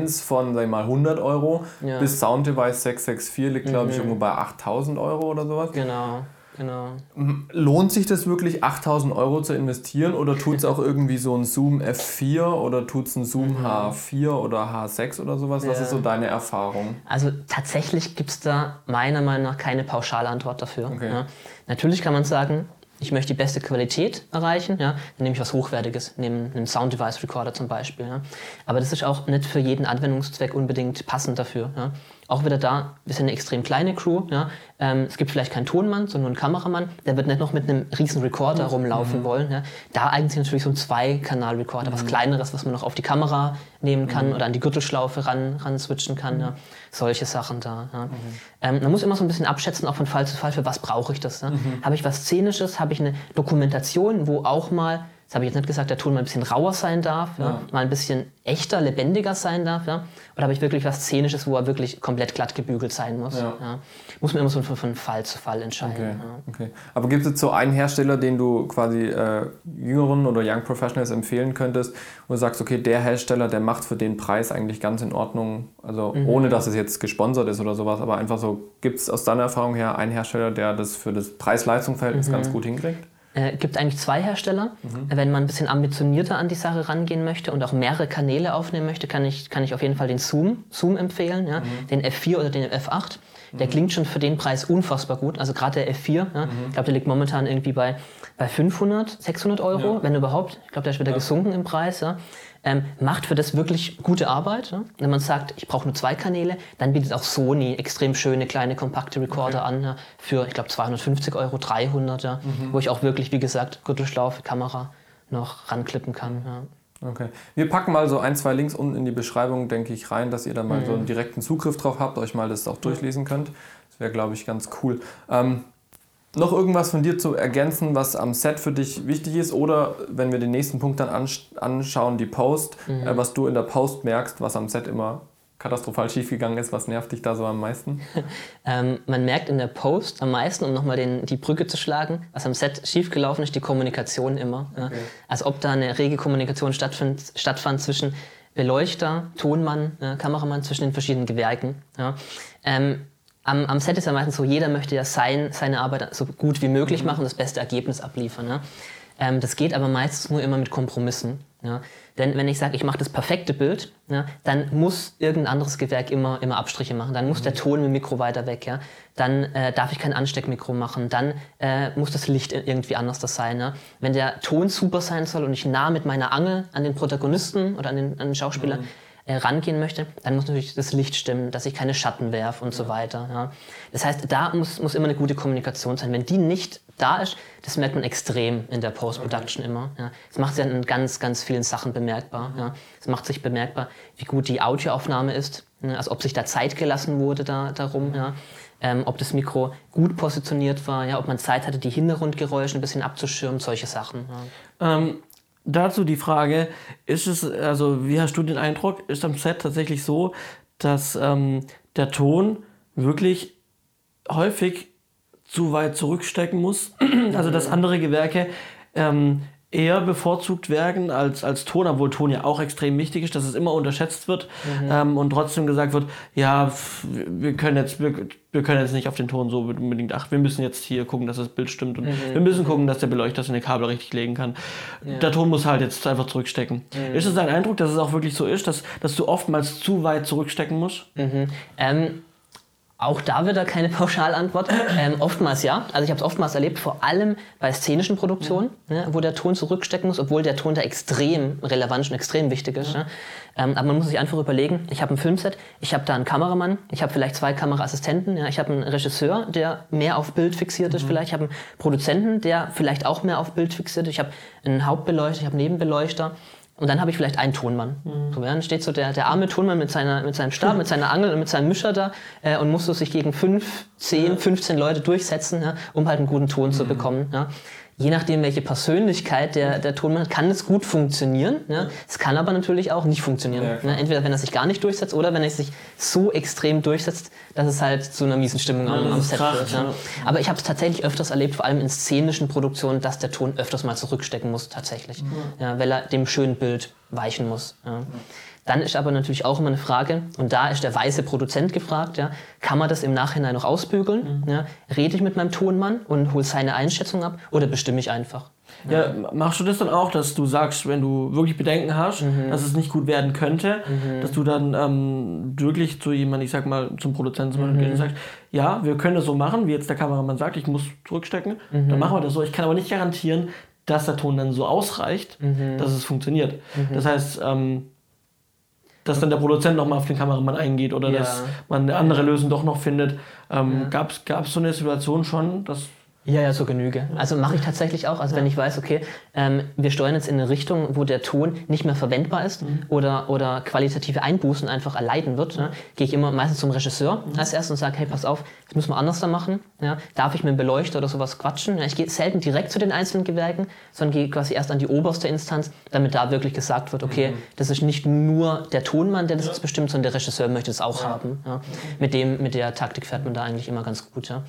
H1 von, sag ich mal, 100 Euro. Mhm. bis Sounddevice 664 liegt, glaube ich, irgendwo bei 8000 Euro oder sowas. Genau, genau. Lohnt sich das wirklich, 8000 Euro zu investieren oder tut es auch irgendwie so ein Zoom F4 oder tut es ein Zoom H4 oder H6 oder sowas? Was Mhm. Ja. ist so deine Erfahrung? Also tatsächlich gibt es da meiner Meinung nach keine pauschale Antwort dafür. Okay. Ja. Natürlich kann man sagen, ich möchte die beste Qualität erreichen, ja, dann nehme ich was Hochwertiges, nehme einen Sound Device Recorder zum Beispiel. Ja. Aber das ist auch nicht für jeden Anwendungszweck unbedingt passend dafür. Ja. Auch wieder da, wir sind eine extrem kleine Crew. Ja. Ähm, es gibt vielleicht keinen Tonmann, sondern einen Kameramann, der wird nicht noch mit einem riesen Recorder rumlaufen wollen. Ja. Da eignet sich natürlich so ein Zwei-Kanal-Recorder, was kleineres, was man noch auf die Kamera nehmen kann oder an die Gürtelschlaufe ran, ran switchen kann. Ja. Solche Sachen da. Ja. Ähm, man muss immer so ein bisschen abschätzen, auch von Fall zu Fall, für was brauche ich das. Ja. Habe ich was Szenisches, habe ich eine Dokumentation, wo auch mal, das habe ich jetzt nicht gesagt, der Ton mal ein bisschen rauer sein darf, ja. mal ein bisschen echter, lebendiger sein darf. Ja. Oder habe ich wirklich was Szenisches, wo er wirklich komplett glatt gebügelt sein muss. Ja. Ja. Muss man immer so von, von Fall zu Fall entscheiden. Okay. Ja. okay. Aber gibt es jetzt so einen Hersteller, den du quasi äh, jüngeren oder Young Professionals empfehlen könntest, wo du sagst, okay, der Hersteller, der macht für den Preis eigentlich ganz in Ordnung, also Mhm. ohne dass es jetzt gesponsert ist oder sowas, aber einfach so, gibt es aus deiner Erfahrung her einen Hersteller, der das für das Preis-Leistung-Verhältnis Mhm. ganz gut hinkriegt? Äh, gibt eigentlich zwei Hersteller. Wenn man ein bisschen ambitionierter an die Sache rangehen möchte und auch mehrere Kanäle aufnehmen möchte, kann ich, kann ich auf jeden Fall den Zoom, Zoom empfehlen, ja? den F4 oder den F8. Der klingt schon für den Preis unfassbar gut. Also gerade der F4, ja, ich glaube, der liegt momentan irgendwie bei, bei 500, 600 Euro, Ja. wenn überhaupt. Ich glaube, der ist wieder gesunken im Preis. Ja. Ähm, macht für das wirklich gute Arbeit. Ja. Wenn man sagt, ich brauche nur zwei Kanäle, dann bietet auch Sony extrem schöne kleine kompakte Recorder an ja, für, ich glaube, 250 Euro, 300, ja, wo ich auch wirklich, wie gesagt, Gürtelschlaufe, Kamera noch ranklippen kann. Ja. Okay. Wir packen mal so ein, zwei Links unten in die Beschreibung, denke ich, rein, dass ihr da mal so einen direkten Zugriff drauf habt, euch mal das auch durchlesen könnt. Das wäre, glaube ich, ganz cool. Ähm, noch irgendwas von dir zu ergänzen, was am Set für dich wichtig ist? Oder wenn wir den nächsten Punkt dann ansch anschauen, die Post, äh, was du in der Post merkst, was am Set immer katastrophal schiefgegangen ist, was nervt dich da so am meisten? <laughs> Ähm, man merkt in der Post am meisten, um nochmal den- die Brücke zu schlagen, was am Set schiefgelaufen ist, die Kommunikation immer. Ja. Als ob da eine rege Kommunikation stattfand, stattfand zwischen Beleuchter, Tonmann, ja, Kameramann, zwischen den verschiedenen Gewerken. Ja. Ähm, am, am Set ist ja meistens so, jeder möchte ja sein, seine Arbeit so gut wie möglich machen, das beste Ergebnis abliefern. Ja. Ähm, das geht aber meistens nur immer mit Kompromissen. Ja. Denn wenn ich sage, ich mache das perfekte Bild, ja, dann muss irgendein anderes Gewerk immer, immer Abstriche machen. Dann muss der Ton mit dem Mikro weiter weg. Ja. Dann äh, darf ich kein Ansteckmikro machen. Dann äh, muss das Licht irgendwie anders das sein. Ja. Wenn der Ton super sein soll und ich nah mit meiner Angel an den Protagonisten oder an den, an den Schauspieler äh, rangehen möchte, dann muss natürlich das Licht stimmen, dass ich keine Schatten werfe und so weiter. Ja. Das heißt, da muss, muss immer eine gute Kommunikation sein. Wenn die nicht da ist, das merkt man extrem in der Post-Production immer. Ja. Das macht sich an ganz, ganz vielen Sachen bemerkbar. Ja. Es macht sich bemerkbar, wie gut die Audioaufnahme ist, ne. also ob sich da Zeit gelassen wurde da, darum. Ja. Ähm, ob das Mikro gut positioniert war, ja, ob man Zeit hatte, die Hintergrundgeräusche ein bisschen abzuschirmen, solche Sachen. Ja. Ähm, dazu die Frage, ist es, also wie hast du den Eindruck, ist am Set tatsächlich so, dass ähm, der Ton wirklich häufig zu weit zurückstecken muss? <clears throat> also dass andere Gewerke ähm, eher bevorzugt werden als, als Ton, obwohl Ton ja auch extrem wichtig ist, dass es immer unterschätzt wird ähm, und trotzdem gesagt wird, ja, wir können jetzt, wir, wir können jetzt nicht auf den Ton so unbedingt achten, wir müssen jetzt hier gucken, dass das Bild stimmt und wir müssen gucken, dass der Beleuchter seine Kabel richtig legen kann. Der Ton muss halt jetzt einfach zurückstecken. Ist es dein Eindruck, dass es auch wirklich so ist, dass, dass du oftmals zu weit zurückstecken musst? Ähm, auch da wieder keine <laughs> Pauschalantwort. Ähm, oftmals ja. Also ich habe es oftmals erlebt, vor allem bei szenischen Produktionen, ne, wo der Ton zurückstecken muss, obwohl der Ton da extrem relevant und extrem wichtig ist. Ne? Ähm, aber man muss sich einfach überlegen, ich habe ein Filmset, ich habe da einen Kameramann, ich habe vielleicht zwei Kameraassistenten, ja, ich habe einen Regisseur, der mehr auf Bild fixiert ist vielleicht, ich habe einen Produzenten, der vielleicht auch mehr auf Bild fixiert ist, ich habe einen Hauptbeleuchter, ich habe Nebenbeleuchter. Und dann habe ich vielleicht einen Tonmann. So, ja, dann steht so der, der arme Tonmann mit, seiner, mit seinem Stab, mit seiner Angel und mit seinem Mischer da äh, und muss so sich gegen fünf, zehn, 15 Leute durchsetzen, ja, um halt einen guten Ton zu bekommen. Ja. Je nachdem, welche Persönlichkeit der, der Tonmann hat, kann es gut funktionieren. Ja. Es kann aber natürlich auch nicht funktionieren. Ja, ne? Entweder wenn er sich gar nicht durchsetzt oder wenn er sich so extrem durchsetzt, dass es halt zu einer miesen Stimmung am, dass am es Set kracht, wird. Ja. ja. Aber ich habe es tatsächlich öfters erlebt, vor allem in szenischen Produktionen, dass der Ton öfters mal zurückstecken muss, tatsächlich. Ja, weil er dem schönen Bild weichen muss. Ja. Dann ist aber natürlich auch immer eine Frage, und da ist der weiße Produzent gefragt, ja, kann man das im Nachhinein noch ausbügeln? Ja, rede ich mit meinem Tonmann und hole seine Einschätzung ab oder bestimme ich einfach? Ja, machst du das dann auch, dass du sagst, wenn du wirklich Bedenken hast, dass es nicht gut werden könnte, dass du dann ähm, wirklich zu jemandem, ich sag mal, zum Produzenten zum Beispiel gehst und sagst, ja, wir können das so machen, wie jetzt der Kameramann sagt, ich muss zurückstecken, dann machen wir das so. Ich kann aber nicht garantieren, dass der Ton dann so ausreicht, dass es funktioniert. Das heißt, ähm, dass dann der Produzent nochmal auf den Kameramann eingeht oder Ja. dass man eine andere Lösung doch noch findet. Ähm, Gab es so eine Situation schon, dass Ja, ja, so Genüge. Also mache ich tatsächlich auch. Also wenn ich weiß, okay, ähm, wir steuern jetzt in eine Richtung, wo der Ton nicht mehr verwendbar ist oder, oder qualitative Einbußen einfach erleiden wird, ne, gehe ich immer meistens zum Regisseur als erstes und sage, hey, pass auf, das müssen wir anders da machen. Ja? Darf ich mit dem Beleuchter oder sowas quatschen? Ja, ich gehe selten direkt zu den einzelnen Gewerken, sondern gehe quasi erst an die oberste Instanz, damit da wirklich gesagt wird, okay, das ist nicht nur der Tonmann, der das jetzt bestimmt, sondern der Regisseur möchte es auch haben. Ja? Mit, dem, mit der Taktik fährt man da eigentlich immer ganz gut. Ja?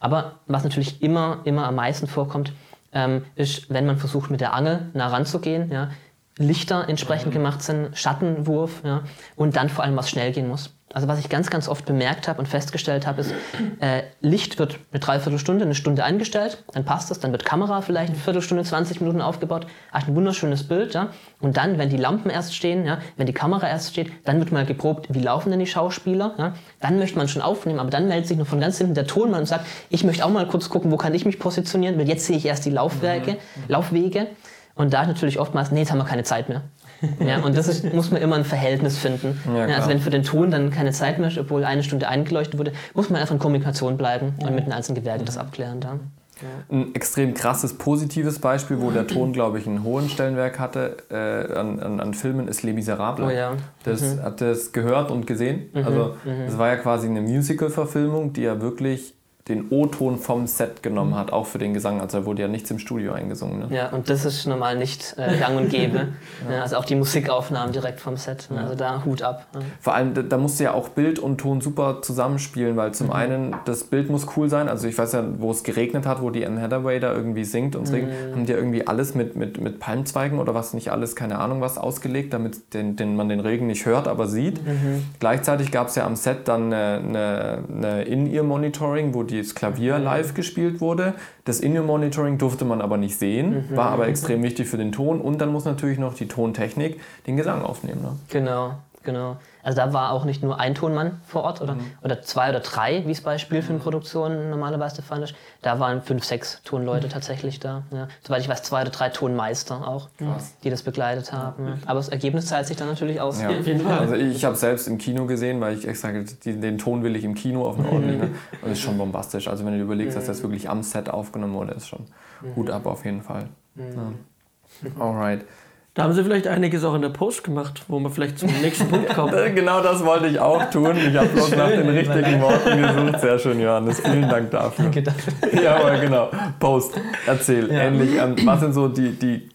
Aber was natürlich immer, immer am meisten vorkommt, ähm, ist, wenn man versucht, mit der Angel nah ranzugehen, ja, Lichter entsprechend gemacht sind, Schattenwurf ja, und dann vor allem was schnell gehen muss. Also was ich ganz, ganz oft bemerkt habe und festgestellt habe, ist, äh, Licht wird eine Dreiviertelstunde, eine Stunde eingestellt, dann passt das, dann wird Kamera vielleicht eine Viertelstunde, 20 Minuten aufgebaut, hat ein wunderschönes Bild, ja. Und dann, wenn die Lampen erst stehen, ja, wenn die Kamera erst steht, dann wird mal geprobt, wie laufen denn die Schauspieler, ja. Dann möchte man schon aufnehmen, aber dann meldet sich nur von ganz hinten der Tonmann und sagt, ich möchte auch mal kurz gucken, wo kann ich mich positionieren, weil jetzt sehe ich erst die Laufwerke, Laufwege. Und da ist natürlich oftmals, nee, jetzt haben wir keine Zeit mehr. Ja, und das ist, muss man immer ein Verhältnis finden. Ja, also wenn für den Ton dann keine Zeit mehr ist, obwohl eine Stunde eingeleuchtet wurde, muss man einfach in Kommunikation bleiben und mit den einzelnen Gewerken das abklären. Da. Ein extrem krasses positives Beispiel, wo der Ton, glaube ich, einen hohen Stellenwert hatte äh, an, an, an Filmen, ist Les Miserables. Oh ja. Das hat das gehört und gesehen. Also es war ja quasi eine Musical-Verfilmung, die ja wirklich den O-Ton vom Set genommen hat, auch für den Gesang. Also da wurde ja nichts im Studio eingesungen. Ne? Ja, und das ist normal nicht äh, gang und gäbe. <laughs> ja. also auch die Musikaufnahmen direkt vom Set. ne, Also da Hut ab. Ja. Vor allem, da, da musste ja auch Bild und Ton super zusammenspielen, weil zum einen das Bild muss cool sein. Also ich weiß ja, wo es geregnet hat, wo die Anne Hathaway da irgendwie singt und es regnet, haben die ja irgendwie alles mit, mit, mit Palmzweigen oder was nicht alles, keine Ahnung was, ausgelegt, damit den, den, man den Regen nicht hört, aber sieht. Gleichzeitig gab es ja am Set dann eine, eine, eine In-Ear-Monitoring, wo das Klavier live gespielt wurde. Das In-Ear-Monitoring durfte man aber nicht sehen, war aber extrem wichtig für den Ton. Und dann muss natürlich noch die Tontechnik den Gesang aufnehmen. Ne? Genau, genau. Also da war auch nicht nur ein Tonmann vor Ort oder, oder zwei oder drei, wie es bei Spielfilmproduktionen normalerweise der Fall ist. Da waren fünf, sechs Tonleute tatsächlich da. Ja. Soweit ich weiß, zwei oder drei Tonmeister auch, die das begleitet haben. Ja. Aber das Ergebnis zahlt sich dann natürlich aus. Ja. Auf jeden Fall. Also ich habe selbst im Kino gesehen, weil ich extra gesagt die- den Ton will ich im Kino auf eine ordentliche. <laughs> Und das ist schon bombastisch. Also wenn du dir überlegst, dass das wirklich am Set aufgenommen wurde, ist schon Hut ab auf jeden Fall. Ja. Alright. Da haben sie vielleicht einiges auch in der Post gemacht, wo wir vielleicht zum nächsten Punkt kommen. Äh, <laughs> Genau das wollte ich auch tun. Ich habe bloß nach den richtigen Worten gesucht. Sehr schön, Johannes. Vielen Dank dafür. Danke dafür. <laughs> Ja, aber genau. Post. Erzähl. Ähnlich. Ähm, was sind so die, die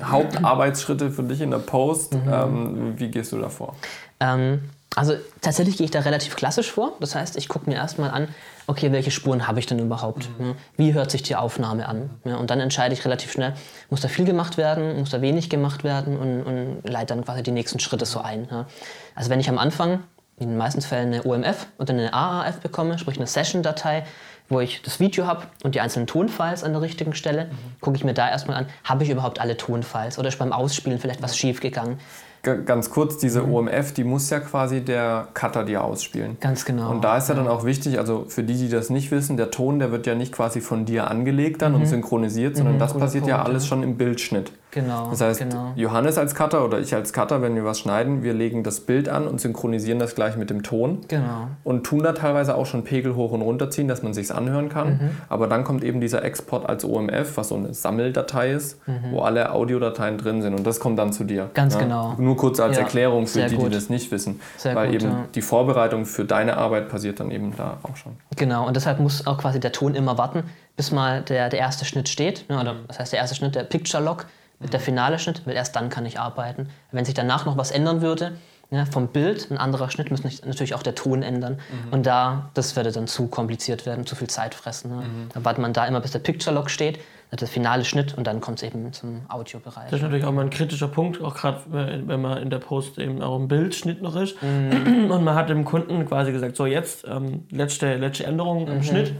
Hauptarbeitsschritte für dich in der Post? Ähm, wie gehst du da vor? Ähm, also tatsächlich gehe ich da relativ klassisch vor. Das heißt, ich gucke mir erstmal an, okay, welche Spuren habe ich denn überhaupt? Ja, Wie hört sich die Aufnahme an? Ja, und dann entscheide ich relativ schnell, muss da viel gemacht werden, muss da wenig gemacht werden und, und leite dann quasi die nächsten Schritte so ein. Ja. Also wenn ich am Anfang in den meisten Fällen eine OMF oder eine AAF bekomme, sprich eine Session-Datei, wo ich das Video habe und die einzelnen Tonfiles an der richtigen Stelle, gucke ich mir da erstmal an, habe ich überhaupt alle Tonfiles oder ist beim Ausspielen vielleicht was schief gegangen? G ganz kurz, diese OMF, die muss ja quasi der Cutter dir ausspielen. Ganz genau. Und da ist ja dann auch wichtig, also für die, die das nicht wissen, der Ton, der wird ja nicht quasi von dir angelegt dann und synchronisiert, sondern das Guter passiert ja Punkt, alles ja. schon im Bildschnitt. Genau. Das heißt, genau. Johannes als Cutter oder ich als Cutter, wenn wir was schneiden, wir legen das Bild an und synchronisieren das gleich mit dem Ton. Genau. Und tun da teilweise auch schon Pegel hoch und runter ziehen, dass man sich's anhören kann. Mhm. Aber dann kommt eben dieser Export als OMF, was so eine Sammeldatei ist, wo alle Audiodateien drin sind. Und das kommt dann zu dir. Mhm. Ganz genau. Nur kurz als Ja, Erklärung für sehr die, gut. die das nicht wissen. Sehr Weil gut, eben ja. die Vorbereitung für deine Arbeit passiert dann eben da auch schon. Genau, und deshalb muss auch quasi der Ton immer warten, bis mal der, der erste Schnitt steht. Ja, oder das heißt, der erste Schnitt, der Picture Lock, der finale Schnitt, weil erst dann kann ich arbeiten. Wenn sich danach noch was ändern würde, ja, vom Bild, ein anderer Schnitt, müsste natürlich auch der Ton ändern. Und da, das würde dann zu kompliziert werden, zu viel Zeit fressen. Ne? Da wartet man da immer, bis der Picture Lock steht, dann der finale Schnitt und dann kommt es eben zum Audiobereich. Das ist natürlich auch mal ein kritischer Punkt, auch gerade wenn man in der Post eben auch im Bildschnitt noch ist. Und man hat dem Kunden quasi gesagt, so jetzt ähm, letzte, letzte Änderung im Schnitt.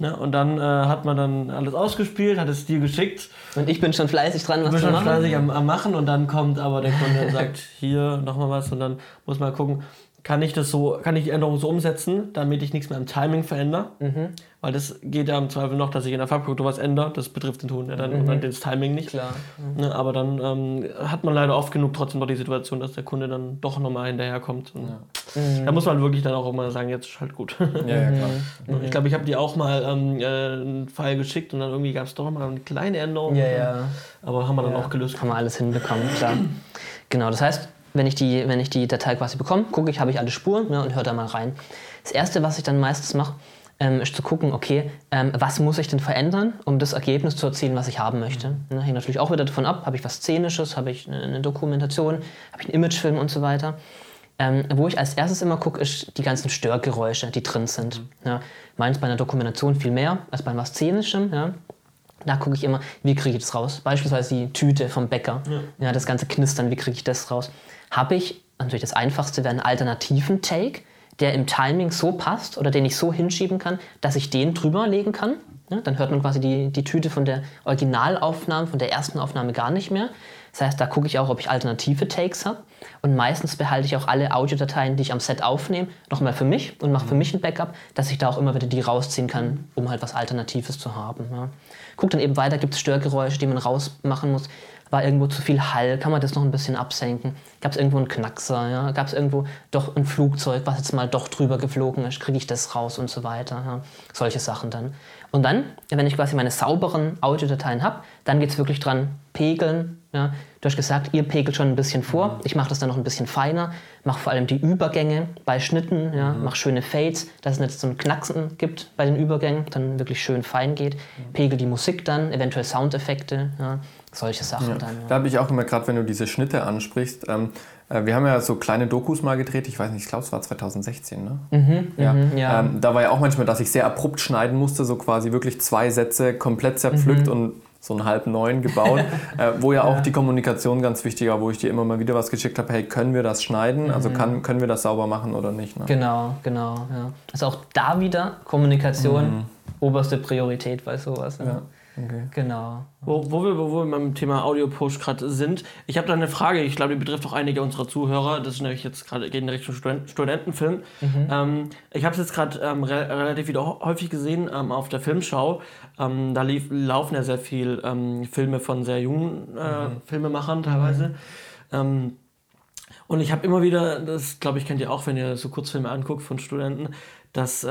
Ne? Und dann äh, hat man dann alles ausgespielt, hat es dir geschickt. Und ich bin schon fleißig dran, was zu schon machen. fleißig am, am Machen und dann kommt aber der Kunde und sagt, <laughs> hier nochmal was und dann muss man gucken, kann ich das so, kann ich die Änderung so umsetzen, damit ich nichts mehr am Timing verändere? Weil das geht ja im Zweifel noch, dass ich in der Farbkorrektur was ändere, das betrifft den Ton ja dann und dann das Timing nicht. Klar. Ne, aber dann ähm, hat man leider oft genug trotzdem noch die Situation, dass der Kunde dann doch nochmal hinterherkommt. Und Da muss man wirklich dann auch immer sagen, jetzt ist halt gut. Ja, ja, klar. <laughs> Ich glaube, ich habe dir auch mal ähm, äh, einen File geschickt und dann irgendwie gab es doch mal eine kleine Änderung. Ja, ja. Aber haben wir dann Ja, auch gelöst. Haben wir alles hinbekommen, klar. <clears throat> Genau, das heißt, wenn ich die, wenn ich die Datei quasi bekomme, gucke ich, habe ich alle Spuren ne, und höre da mal rein. Das Erste, was ich dann meistens mache, ähm, ist zu gucken, okay, ähm, was muss ich denn verändern, um das Ergebnis zu erzielen, was ich haben möchte. Ne, hängt natürlich auch wieder davon ab, habe ich was Szenisches, habe ich eine, eine Dokumentation, habe ich einen Imagefilm und so weiter. Ähm, wo ich als erstes immer gucke, ist die ganzen Störgeräusche, die drin sind. Ja, meins bei einer Dokumentation viel mehr als bei was Szenischem. Ja. Da gucke ich immer, wie kriege ich das raus? Beispielsweise die Tüte vom Bäcker. Ja. das ganze Knistern, wie kriege ich das raus? Habe ich, natürlich das Einfachste wäre einen alternativen Take, der im Timing so passt oder den ich so hinschieben kann, dass ich den drüber legen kann. Ja, dann hört man quasi die, die Tüte von der Originalaufnahme, von der ersten Aufnahme gar nicht mehr. Das heißt, da gucke ich auch, ob ich alternative Takes habe. Und meistens behalte ich auch alle Audiodateien, die ich am Set aufnehme, nochmal für mich und mache für mich ein Backup, dass ich da auch immer wieder die rausziehen kann, um halt was Alternatives zu haben. Ja. Guck dann eben weiter, gibt es Störgeräusche, die man rausmachen muss. War irgendwo zu viel Hall? Kann man das noch ein bisschen absenken? Gab es irgendwo einen Knackser? Ja? Gab es irgendwo doch ein Flugzeug, was jetzt mal doch drüber geflogen ist? Kriege ich das raus und so weiter? Ja? Solche Sachen dann. Und dann, wenn ich quasi meine sauberen Audiodateien habe, dann geht es wirklich dran, pegeln. Ja. Du hast gesagt, ihr pegelt schon ein bisschen vor. Mhm. Ich mache das dann noch ein bisschen feiner. Mache vor allem die Übergänge bei Schnitten. Ja. Mhm. Mache schöne Fades, dass es nicht so ein Knacksen gibt bei den Übergängen, dann wirklich schön fein geht. Mhm. Pegel die Musik dann, eventuell Soundeffekte. Ja. Solche Sachen ja. dann. Ja. Da habe ich auch immer, gerade wenn du diese Schnitte ansprichst, ähm, äh, wir haben ja so kleine Dokus mal gedreht, ich weiß nicht, ich glaube es war 2016, ne? Mhm, ja. Mhm, ja. Ähm, da war ja auch manchmal, dass ich sehr abrupt schneiden musste, so quasi wirklich zwei Sätze komplett zerpflückt mhm. und so einen halb neuen gebaut, <laughs> äh, wo ja auch ja. die Kommunikation ganz wichtig war, wo ich dir immer mal wieder was geschickt habe, hey, können wir das schneiden? Also mhm. kann, können wir das sauber machen oder nicht? Ne? Genau, genau. Ja. Also auch da wieder Kommunikation, mhm. oberste Priorität bei sowas. Ja. Okay. Genau. Wo, wo, wir, wo wir beim Thema Audio-Post gerade sind, ich habe da eine Frage, ich glaube, die betrifft auch einige unserer Zuhörer. Das ist nämlich jetzt gerade in Richtung Student Studentenfilm. Mhm. Ähm, ich habe es jetzt gerade ähm, re relativ wieder häufig gesehen ähm, auf der Filmschau. Ähm, da lief, laufen ja sehr viel ähm, Filme von sehr jungen äh, mhm. Filmemachern teilweise. Mhm. Ähm, und ich habe immer wieder, das glaube ich, kennt ihr auch, wenn ihr so Kurzfilme anguckt von Studenten, dass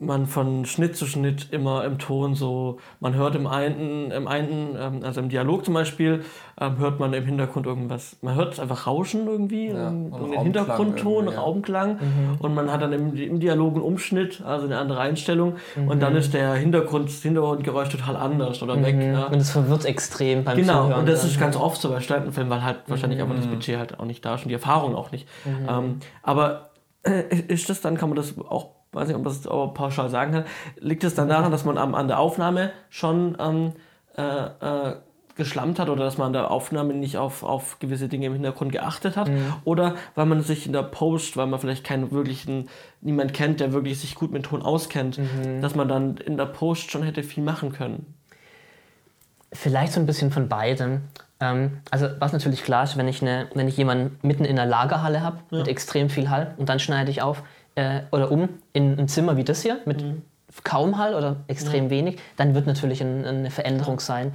man von Schnitt zu Schnitt immer im Ton so, man hört im einen, im einen ähm, also im Dialog zum Beispiel, ähm, hört man im Hintergrund irgendwas, man hört einfach Rauschen irgendwie, ja, ähm, den Hintergrundton, ja. Raumklang mhm. und man hat dann im, im Dialog einen Umschnitt, also eine andere Einstellung mhm. und dann ist der Hintergrund, das Hintergrundgeräusch total anders oder mhm. weg. Ja. Und es verwirrt extrem beim Genau, Zuhören. und das ist ganz oft so bei Studentenfilmen, weil halt wahrscheinlich aber das mhm. Budget halt auch nicht da ist und die Erfahrung auch nicht. Mhm. Ähm, aber äh, ist das dann, kann man das auch weiß nicht, ob man das aber pauschal sagen kann, liegt es dann daran, dass man am, an der Aufnahme schon ähm, äh, äh, geschlammt hat oder dass man an der Aufnahme nicht auf, auf gewisse Dinge im Hintergrund geachtet hat mhm. oder weil man sich in der Post, weil man vielleicht keinen wirklichen, niemand kennt, der wirklich sich gut mit Ton auskennt, mhm. dass man dann in der Post schon hätte viel machen können. Vielleicht so ein bisschen von beidem. Ähm, also was natürlich klar ist, wenn ich, eine, wenn ich jemanden mitten in einer Lagerhalle habe ja. mit extrem viel Hall und dann schneide ich auf, äh, oder um in ein Zimmer wie das hier mit mhm. kaum Hall oder extrem ja. wenig, dann wird natürlich ein, eine Veränderung sein. Mhm.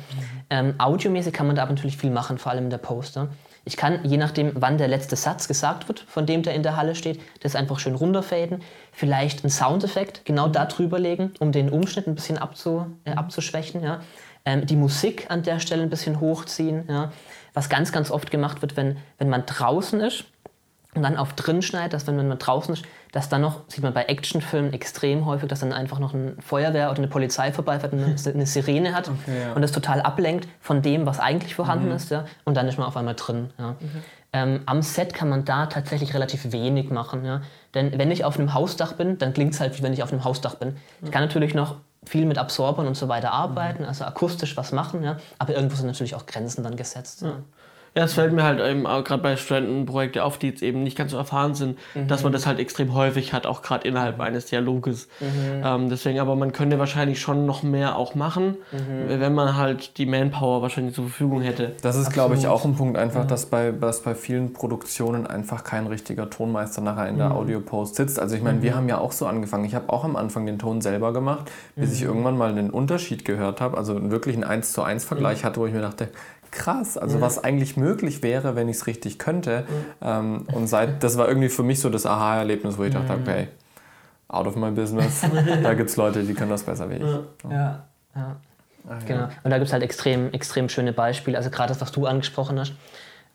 Ähm, audiomäßig kann man da aber natürlich viel machen, vor allem in der Poster. Ich kann, je nachdem, wann der letzte Satz gesagt wird, von dem der in der Halle steht, das einfach schön runterfaden. Vielleicht einen Soundeffekt genau da drüber legen, um den Umschnitt ein bisschen abzu, äh, mhm. abzuschwächen. Ja. Ähm, die Musik an der Stelle ein bisschen hochziehen. Ja. Was ganz, ganz oft gemacht wird, wenn, wenn man draußen ist und dann auf drin schneidet, dass wenn man draußen ist, dass dann noch, sieht man bei Actionfilmen extrem häufig, dass dann einfach noch ein Feuerwehr oder eine Polizei vorbeifährt und eine, <laughs> eine Sirene hat okay, ja. und das total ablenkt von dem, was eigentlich vorhanden mhm. ist. Ja? Und dann ist man auf einmal drin. Ja? Mhm. Ähm, am Set kann man da tatsächlich relativ wenig machen. Ja? Denn wenn ich auf einem Hausdach bin, dann klingt es halt, wie wenn ich auf einem Hausdach bin. Ich kann natürlich noch viel mit Absorbern und so weiter arbeiten, mhm. also akustisch was machen, ja? aber irgendwo sind natürlich auch Grenzen dann gesetzt. Ja. Ja, es fällt mir halt eben gerade bei Studentenprojekten auf, die jetzt eben nicht ganz so erfahren sind, mhm. dass man das halt extrem häufig hat, auch gerade innerhalb eines Dialoges. Mhm. Ähm, deswegen, aber man könnte wahrscheinlich schon noch mehr auch machen, mhm. wenn man halt die Manpower wahrscheinlich zur Verfügung hätte. Das ist, glaube ich, auch ein Punkt einfach, dass, bei, dass bei vielen Produktionen einfach kein richtiger Tonmeister nachher in der mhm. Audio-Post sitzt. Also ich meine, wir mhm. haben ja auch so angefangen. Ich habe auch am Anfang den Ton selber gemacht, bis ich mhm. irgendwann mal einen Unterschied gehört habe, also wirklich einen 1 zu 1 Vergleich hatte, wo ich mir dachte, krass, also ja. was eigentlich möglich wäre, wenn ich es richtig könnte. Ja. Ähm, und seit, das war irgendwie für mich so das Aha-Erlebnis, wo ich dachte, okay, out of my business, da <laughs> gibt es Leute, die können das besser wie ich. Ja, ja. Ah, genau. Und da gibt es halt extrem, extrem schöne Beispiele. Also gerade das, was du angesprochen hast.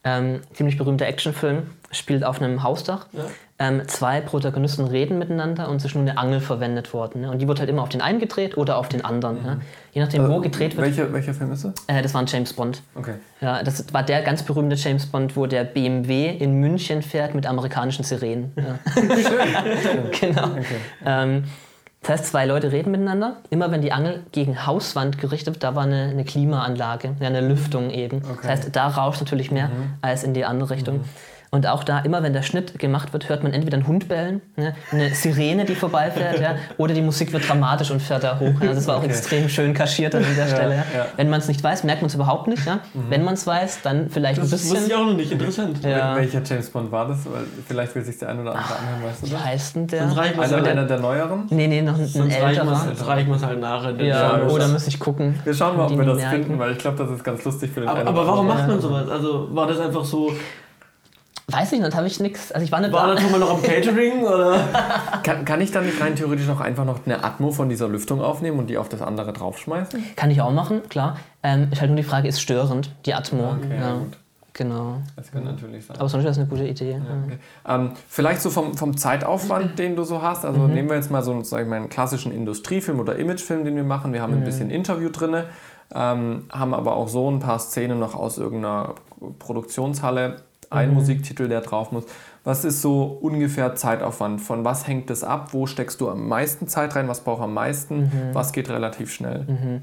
Ähm, ziemlich berühmter Actionfilm, spielt auf einem Hausdach. Ja. Ähm, zwei Protagonisten reden miteinander und es ist nur eine Angel verwendet worden. Ne? Und die wird halt immer auf den einen gedreht oder auf den anderen. Mhm. Ne? Je nachdem, äh, wo gedreht wird. Welcher, welcher Film ist das? Äh, das war ein James Bond. Okay. Ja, das war der ganz berühmte James Bond, wo der BMW in München fährt mit amerikanischen Sirenen. Ja. <laughs> Schön. genau. Okay. Ähm, das heißt, zwei Leute reden miteinander. Immer wenn die Angel gegen Hauswand gerichtet wird, da war eine, eine Klimaanlage, eine Lüftung eben. Okay. Das heißt, da rauscht natürlich mehr mhm. als in die andere Richtung. Mhm. Und auch da, immer wenn der Schnitt gemacht wird, hört man entweder einen Hund bellen, ne, eine Sirene, die vorbeifährt, ja, oder die Musik wird dramatisch und fährt da hoch. Ja. Das war auch Okay. extrem schön kaschiert an dieser Stelle. Ja. ja. Wenn man es nicht weiß, merkt man es überhaupt nicht. Ja. Wenn man es weiß, dann vielleicht Das ein wusste ich bisschen. auch noch nicht. Interessant. Ja. Welcher James Bond war das? Weil vielleicht will sich der ein oder andere anhören, weißt du Wie das? heißt denn der? Sonst reicht man Einer, der neueren? Nee, nee, noch ein, älterer. wir's- reichen wir es halt nachher. Ja, oder müsste ich gucken. Wir schauen mal, ob wir das merken. finden, weil ich glaube, das ist ganz lustig für den Aber, aber warum macht man sowas? Also war das einfach so. Weiß ich nicht, habe ich nichts. Also ich war nicht War da. das schon mal noch am <laughs> Catering? Oder? Kann, kann ich dann nicht rein theoretisch noch einfach noch eine Atmo von dieser Lüftung aufnehmen und die auf das andere draufschmeißen? Kann ich auch machen, klar. Ähm, ist halt nur die Frage, ist störend, die Atmo. Okay, ja, gut. genau. Das kann natürlich sein. Aber sonst ist das eine gute Idee. Ja. Okay. Ähm, vielleicht so vom, vom Zeitaufwand, <laughs> den du so hast. Also nehmen wir jetzt mal so einen, sag ich mal, einen klassischen Industriefilm oder Imagefilm, den wir machen. Wir haben ein bisschen Interview drin, ähm, haben aber auch so ein paar Szenen noch aus irgendeiner Produktionshalle, ein Musiktitel, der drauf muss. Was ist so ungefähr Zeitaufwand? Von was hängt das ab? Wo steckst du am meisten Zeit rein? Was braucht am meisten? Was geht relativ schnell?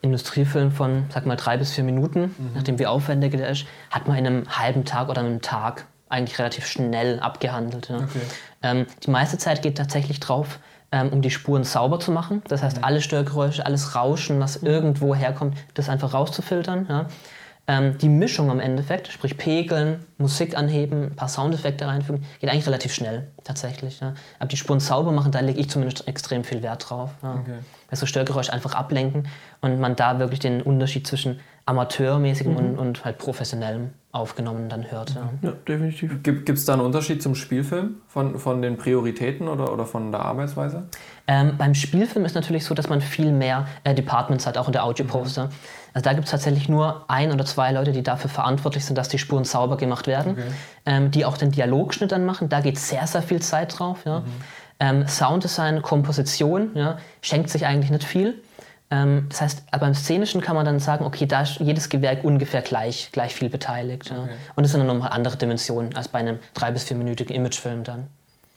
Industriefilm von, sag mal, drei bis vier Minuten, nachdem wie aufwendig der ist, hat man in einem halben Tag oder einem Tag eigentlich relativ schnell abgehandelt. Ja. Ähm, die meiste Zeit geht tatsächlich drauf, ähm, um die Spuren sauber zu machen. Das heißt, alle Störgeräusche, alles Rauschen, was irgendwo herkommt, das einfach rauszufiltern. Ja. Ähm, die Mischung am Endeffekt, sprich Pegeln, Musik anheben, ein paar Soundeffekte reinfügen, geht eigentlich relativ schnell tatsächlich. Ja. Aber die Spuren sauber machen, da lege ich zumindest extrem viel Wert drauf. Ja. Okay. Also Störgeräusche einfach ablenken und man da wirklich den Unterschied zwischen amateurmäßigem und, und halt professionellem aufgenommen dann hört. Ja. Ja, definitiv. Gibt es da einen Unterschied zum Spielfilm von, von den Prioritäten oder, oder von der Arbeitsweise? Ähm, beim Spielfilm ist natürlich so, dass man viel mehr äh, Departments hat, auch in der Audioposter. Also da gibt es tatsächlich nur ein oder zwei Leute, die dafür verantwortlich sind, dass die Spuren sauber gemacht werden, ähm, die auch den Dialogschnitt dann machen. Da geht sehr, sehr viel Zeit drauf. Ja. Ähm, Sounddesign, Komposition ja, schenkt sich eigentlich nicht viel. Ähm, das heißt, aber beim Szenischen kann man dann sagen, okay, da ist jedes Gewerk ungefähr gleich, gleich viel beteiligt. Ja. Und das sind dann nochmal andere Dimensionen als bei einem drei- bis vierminütigen Imagefilm dann.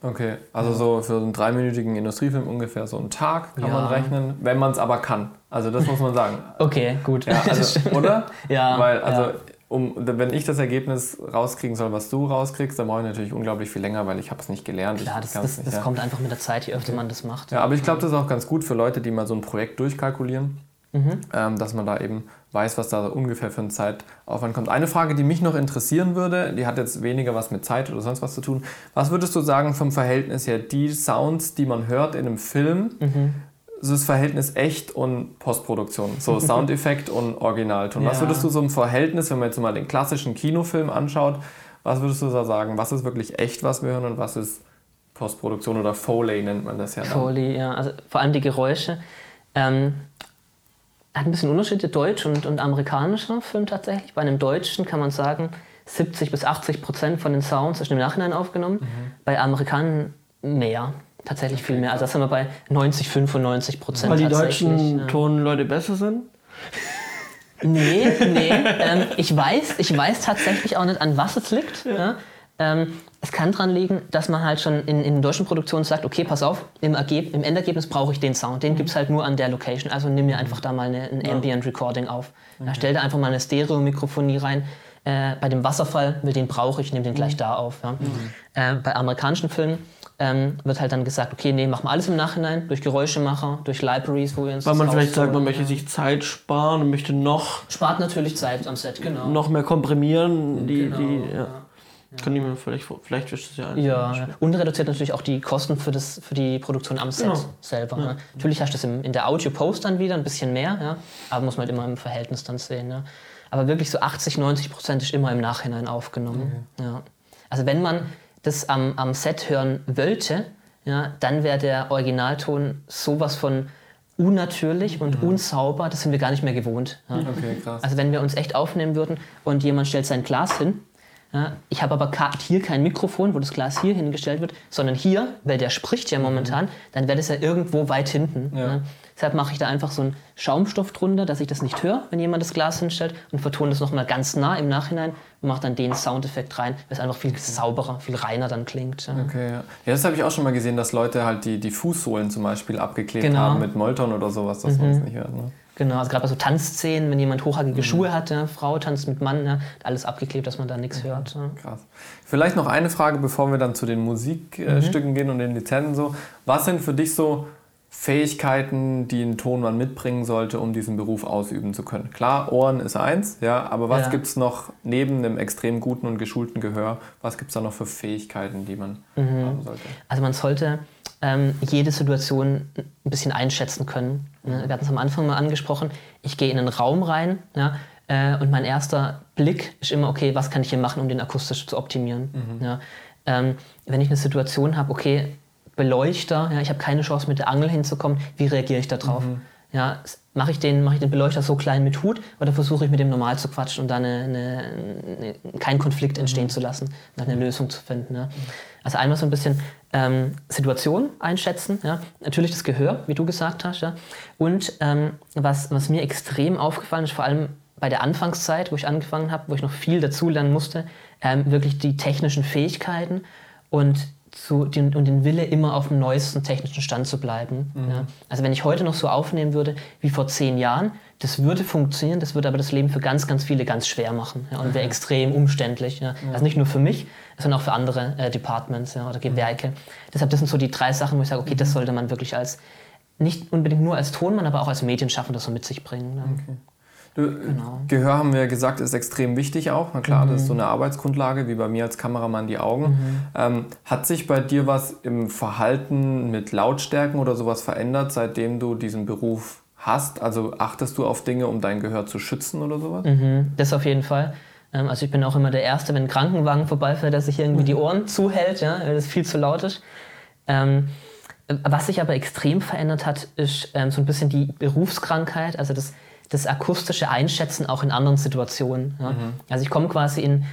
Okay, also so für einen dreiminütigen Industriefilm ungefähr so einen Tag kann Ja. man rechnen, wenn man es aber kann. Also das muss man sagen. <laughs> Okay, gut. Ja, also, <laughs> oder? Ja, Weil, also, ja. um, wenn ich das Ergebnis rauskriegen soll, was du rauskriegst, dann brauche ich natürlich unglaublich viel länger, weil ich habe es nicht gelernt. Klar, ich das, das, nicht, das kommt einfach mit der Zeit, je öfter man das macht. Ja, aber ich glaube, das ist auch ganz gut für Leute, die mal so ein Projekt durchkalkulieren, Mhm. ähm, dass man da eben weiß, was da so ungefähr für ein Zeitaufwand kommt. Eine Frage, die mich noch interessieren würde, die hat jetzt weniger was mit Zeit oder sonst was zu tun. Was würdest du sagen vom Verhältnis her, die Sounds, die man hört in einem Film, Mhm. so das Verhältnis echt und Postproduktion, so <laughs> Soundeffekt und Originalton. Was Ja. würdest du so im Verhältnis, wenn man jetzt mal den klassischen Kinofilm anschaut, was würdest du da sagen? Was ist wirklich echt, was wir hören und was ist Postproduktion oder Foley nennt man das ja dann? Foley, ja. Also vor allem die Geräusche. Ähm, hat ein bisschen Unterschiede, deutsch und, und amerikanischer Film tatsächlich. Bei einem deutschen kann man sagen, 70 bis 80 Prozent von den Sounds ist im Nachhinein aufgenommen. Bei Amerikanern mehr, tatsächlich viel mehr. Also das sind wir bei 90, 95 Prozent Weil die deutschen ja. Tonleute besser sind? Nee, nee. <laughs> ähm, ich, weiß, ich weiß tatsächlich auch nicht, an was es liegt. Ja. Ähm, es kann daran liegen, dass man halt schon in, in deutschen Produktionen sagt, okay, pass auf, im, Ergeb im Endergebnis brauche ich den Sound. Den gibt es halt nur an der Location. Also nimm mir einfach da mal eine, ein Ambient Recording auf. Ja, stell da einfach mal eine Stereo-Mikrofonie rein. Äh, bei dem Wasserfall, will den brauche ich, nehme den gleich da auf. Ja. Äh, bei amerikanischen Filmen ähm, wird halt dann gesagt, okay, nee, machen wir alles im Nachhinein, durch Geräuschemacher, durch Libraries, wo wir uns Weil man vielleicht sagt, man möchte sich Zeit sparen und möchte noch, Spart natürlich Zeit am Set, genau. noch mehr komprimieren. Die, Genau, die, ja. Ja. Kann ich mir vielleicht, vielleicht wischt es ja ein. Ja, ja. und reduziert natürlich auch die Kosten für, das, für die Produktion am Set Genau. selber. Ja. Natürlich hast du das im, in der Audio-Post dann wieder ein bisschen mehr, ja, aber muss man halt immer im Verhältnis dann sehen. Ja. Aber wirklich so 80, 90 Prozent ist immer im Nachhinein aufgenommen. Ja. Also wenn man das am, am Set hören wollte, ja, dann wäre der Originalton sowas von unnatürlich und unsauber, das sind wir gar nicht mehr gewohnt. Ja. Okay, krass. Also wenn wir uns echt aufnehmen würden und jemand stellt sein Glas hin, ja, ich habe aber hier kein Mikrofon, wo das Glas hier hingestellt wird, sondern hier, weil der spricht ja momentan, dann wäre das ja irgendwo weit hinten. Ja. Ja. Deshalb mache ich da einfach so einen Schaumstoff drunter, dass ich das nicht höre, wenn jemand das Glas hinstellt und vertone das nochmal ganz nah im Nachhinein und mache dann den Soundeffekt rein, weil es einfach viel sauberer, viel reiner dann klingt. Ja. Okay, ja. ja das habe ich auch schon mal gesehen, dass Leute halt die, die Fußsohlen zum Beispiel abgeklebt Genau. haben mit Molton oder sowas, dass man es nicht hört. Ne? Genau, also gerade bei so Tanzszenen, wenn jemand hochhackige Schuhe hat, ja, Frau tanzt mit Mann, ja, alles abgeklebt, dass man da nichts hört. Ja. Krass. Vielleicht noch eine Frage, bevor wir dann zu den Musikstücken gehen und den Lizenzen so. Was sind für dich so Fähigkeiten, die ein Tonmann mitbringen sollte, um diesen Beruf ausüben zu können? Klar, Ohren ist eins, ja, aber was Ja. gibt es noch neben einem extrem guten und geschulten Gehör? Was gibt es da noch für Fähigkeiten, die man haben sollte? Also man sollte ähm, jede Situation ein bisschen einschätzen können. Ne? Wir hatten es am Anfang mal angesprochen. Ich gehe in einen Raum rein ja, äh, und mein erster Blick ist immer, okay, was kann ich hier machen, um den akustisch zu optimieren. Ja? Ähm, wenn ich eine Situation habe, okay, Beleuchter, ja, ich habe keine Chance mit der Angel hinzukommen, wie reagiere ich da drauf? Ja, mache ich, den, mach ich den Beleuchter so klein mit Hut oder versuche ich mit dem normal zu quatschen und da eine, eine, eine, keinen Konflikt entstehen zu lassen, und eine Lösung zu finden. Ja. Also einmal so ein bisschen ähm, Situation einschätzen, ja. natürlich das Gehör, wie du gesagt hast. Ja. Und ähm, was, was mir extrem aufgefallen ist, vor allem bei der Anfangszeit, wo ich angefangen habe, wo ich noch viel dazulernen musste, ähm, wirklich die technischen Fähigkeiten und, zu, den, und den Wille, immer auf dem neuesten technischen Stand zu bleiben. Ja. Also wenn ich heute noch so aufnehmen würde wie vor zehn Jahren, das würde funktionieren, das würde aber das Leben für ganz, ganz viele ganz schwer machen ja, und wäre extrem umständlich. Ja. Also nicht nur für mich, sondern auch für andere äh, Departments oder Gewerke. Deshalb, das sind so die drei Sachen, wo ich sage, okay, das sollte man wirklich als, nicht unbedingt nur als Tonmann, aber auch als Medienschaffender so mit sich bringen. Ja. Du, Gehör haben wir ja gesagt, ist extrem wichtig auch. Na klar, das ist Mhm. so eine Arbeitsgrundlage, wie bei mir als Kameramann die Augen. Ähm, hat sich bei dir was im Verhalten mit Lautstärken oder sowas verändert, seitdem du diesen Beruf hast? Also achtest du auf Dinge, um dein Gehör zu schützen oder sowas? Mhm, das auf jeden Fall. Ähm, also ich bin auch immer der Erste, wenn ein Krankenwagen vorbeifährt, der sich irgendwie die Ohren zuhält, ja, weil das viel zu laut ist. Ähm, was sich aber extrem verändert hat, ist ähm, so ein bisschen die Berufskrankheit, also das, das akustische Einschätzen auch in anderen Situationen. Ja. Also ich komme quasi in,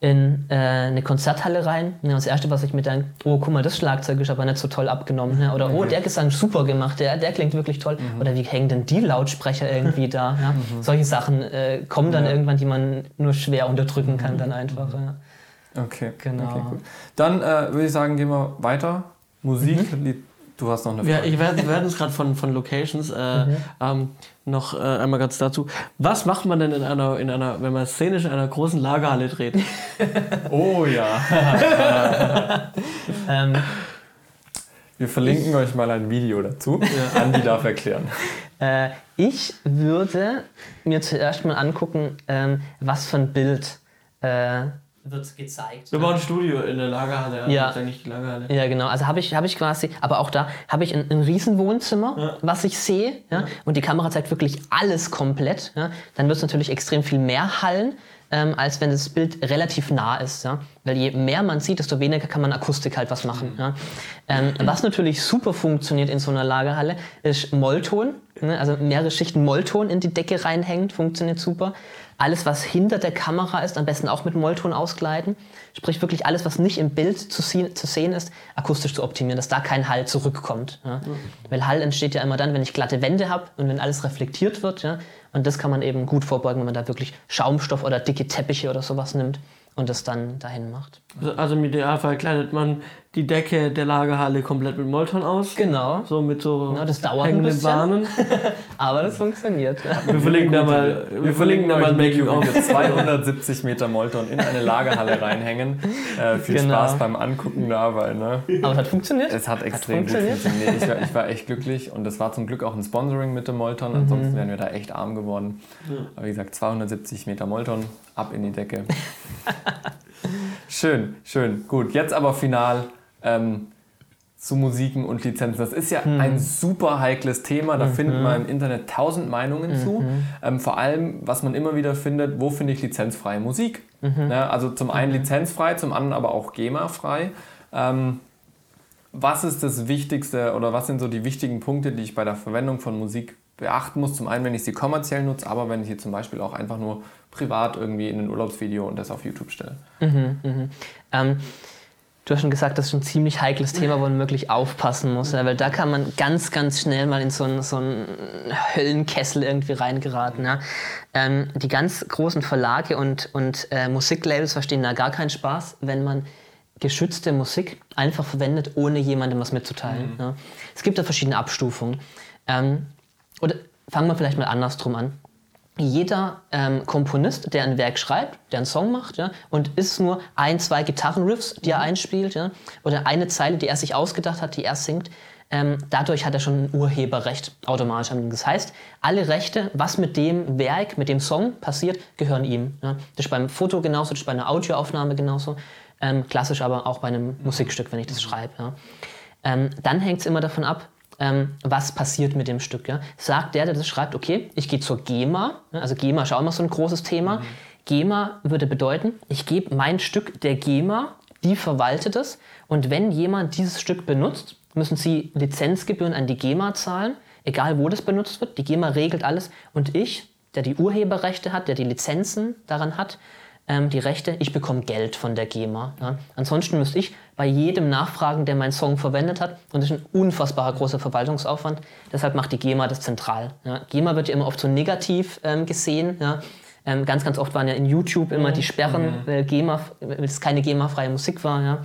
in äh, eine Konzerthalle rein. Ja, das Erste, was ich mir denke, oh, guck mal, das Schlagzeug ist aber nicht so toll abgenommen. Ja. Oder, oh, der Gesang ist super gemacht, der, der klingt wirklich toll. Oder wie hängen denn die Lautsprecher irgendwie da? Ja. Solche Sachen äh, kommen dann irgendwann, die man nur schwer unterdrücken kann dann einfach. Ja. Okay, Genau. okay gut. Dann äh, würde ich sagen, gehen wir weiter. Musik, Mhm. Du hast noch eine Ja, Frage. ich werde, wir werden es gerade von, von Locations. Äh, ähm, noch äh, einmal ganz dazu. Was macht man denn in einer, in einer, wenn man szenisch in einer großen Lagerhalle dreht? <laughs> Oh ja. <laughs> Ähm, Wir verlinken euch mal ein Video dazu. Andi darf erklären. Äh, ich würde mir zuerst mal angucken, ähm, was für ein Bild äh, wird gezeigt. Wir bauen ein Studio in der Lagerhalle. also Ja. Ist eigentlich die Lagerhalle. Ja, genau. Also habe ich, hab ich quasi, aber auch da habe ich ein, ein Riesenwohnzimmer, was ich sehe. Ja? Und die Kamera zeigt wirklich alles komplett. Ja? Dann wird es natürlich extrem viel mehr hallen, ähm, als wenn das Bild relativ nah ist. Ja? Weil je mehr man sieht, desto weniger kann man Akustik halt was machen. Ja? Ähm, was natürlich super funktioniert in so einer Lagerhalle, ist Mollton. Ne? Also mehrere Schichten Mollton in die Decke reinhängt, funktioniert super. Alles, was hinter der Kamera ist, am besten auch mit Mollton ausgleiten. Sprich wirklich alles, was nicht im Bild zu, sie- zu sehen ist, akustisch zu optimieren, dass da kein Hall zurückkommt. Ja. Weil Hall entsteht ja immer dann, wenn ich glatte Wände habe und wenn alles reflektiert wird. Ja. Und das kann man eben gut vorbeugen, wenn man da wirklich Schaumstoff oder dicke Teppiche oder sowas nimmt und das dann dahin macht. Also- im Idealfall kleidet man die Decke der Lagerhalle komplett mit Molton aus. Genau. So mit so Ja, das dauert ein hängenden bisschen. Bahnen. <laughs> Aber das funktioniert. Wir verlinken da mal, wir verlinken da mal ein Making of. wie wir 270 Meter Molton in eine Lagerhalle reinhängen. Äh, viel Genau. Spaß beim Angucken dabei. Ne? Aber es hat funktioniert. Es hat extrem gut funktioniert. funktioniert. Ich war, ich war echt glücklich und es war zum Glück auch ein Sponsoring mit dem Molton. Mhm. Ansonsten wären wir da echt arm geworden. Aber wie gesagt, 270 Meter Molton, ab in die Decke. <laughs> schön, schön. Gut, jetzt aber final ähm, zu Musiken und Lizenzen. Das ist ja ein super heikles Thema. Da findet man im Internet tausend Meinungen zu. Ähm, vor allem, was man immer wieder findet, wo finde ich lizenzfreie Musik? Ne, also zum einen lizenzfrei, zum anderen aber auch GEMA-frei. Ähm, was ist das Wichtigste oder was sind so die wichtigen Punkte, die ich bei der Verwendung von Musik beachten muss? Zum einen, wenn ich sie kommerziell nutze, aber wenn ich sie zum Beispiel auch einfach nur privat irgendwie in ein Urlaubsvideo und das auf YouTube stelle. Ähm, Du hast schon gesagt, das ist ein ziemlich heikles Thema, wo man wirklich aufpassen muss, ja, weil da kann man ganz, ganz schnell mal in so einen, so einen Höllenkessel irgendwie reingeraten. Ja. Ähm, die ganz großen Verlage und, und äh, Musiklabels verstehen da gar keinen Spaß, wenn man geschützte Musik einfach verwendet, ohne jemandem was mitzuteilen. Mhm. Ja. Es gibt da verschiedene Abstufungen. Ähm, oder fangen wir vielleicht mal andersrum an jeder ähm, Komponist, der ein Werk schreibt, der einen Song macht, ja, und ist nur ein, zwei Gitarrenriffs, die er einspielt, ja, oder eine Zeile, die er sich ausgedacht hat, die er singt, ähm, dadurch hat er schon ein Urheberrecht automatisch. Das heißt, alle Rechte, was mit dem Werk, mit dem Song passiert, gehören ihm. Ja. Das ist beim Foto genauso, das ist bei einer Audioaufnahme genauso, ähm, klassisch aber auch bei einem Musikstück, wenn ich das schreibe. Ja. Ähm, dann hängt es immer davon ab, ähm, was passiert mit dem Stück. Ja? Sagt der, der das schreibt, okay, ich gehe zur GEMA, ne? also GEMA ist auch immer so ein großes Thema. Mhm. GEMA würde bedeuten, ich gebe mein Stück der GEMA, die verwaltet es und wenn jemand dieses Stück benutzt, müssen sie Lizenzgebühren an die GEMA zahlen, egal wo das benutzt wird. Die GEMA regelt alles und ich, der die Urheberrechte hat, der die Lizenzen daran hat, ähm, die Rechte, ich bekomme Geld von der GEMA. Ja. Ansonsten müsste ich bei jedem nachfragen, der meinen Song verwendet hat. Und das ist ein unfassbarer großer Verwaltungsaufwand. Deshalb macht die GEMA das zentral. Ja. GEMA wird ja immer oft so negativ ähm, gesehen. Ja. Ähm, ganz, ganz oft waren ja in YouTube immer die Sperren, mhm. weil, GEMA, weil es keine GEMA-freie Musik war. Ja.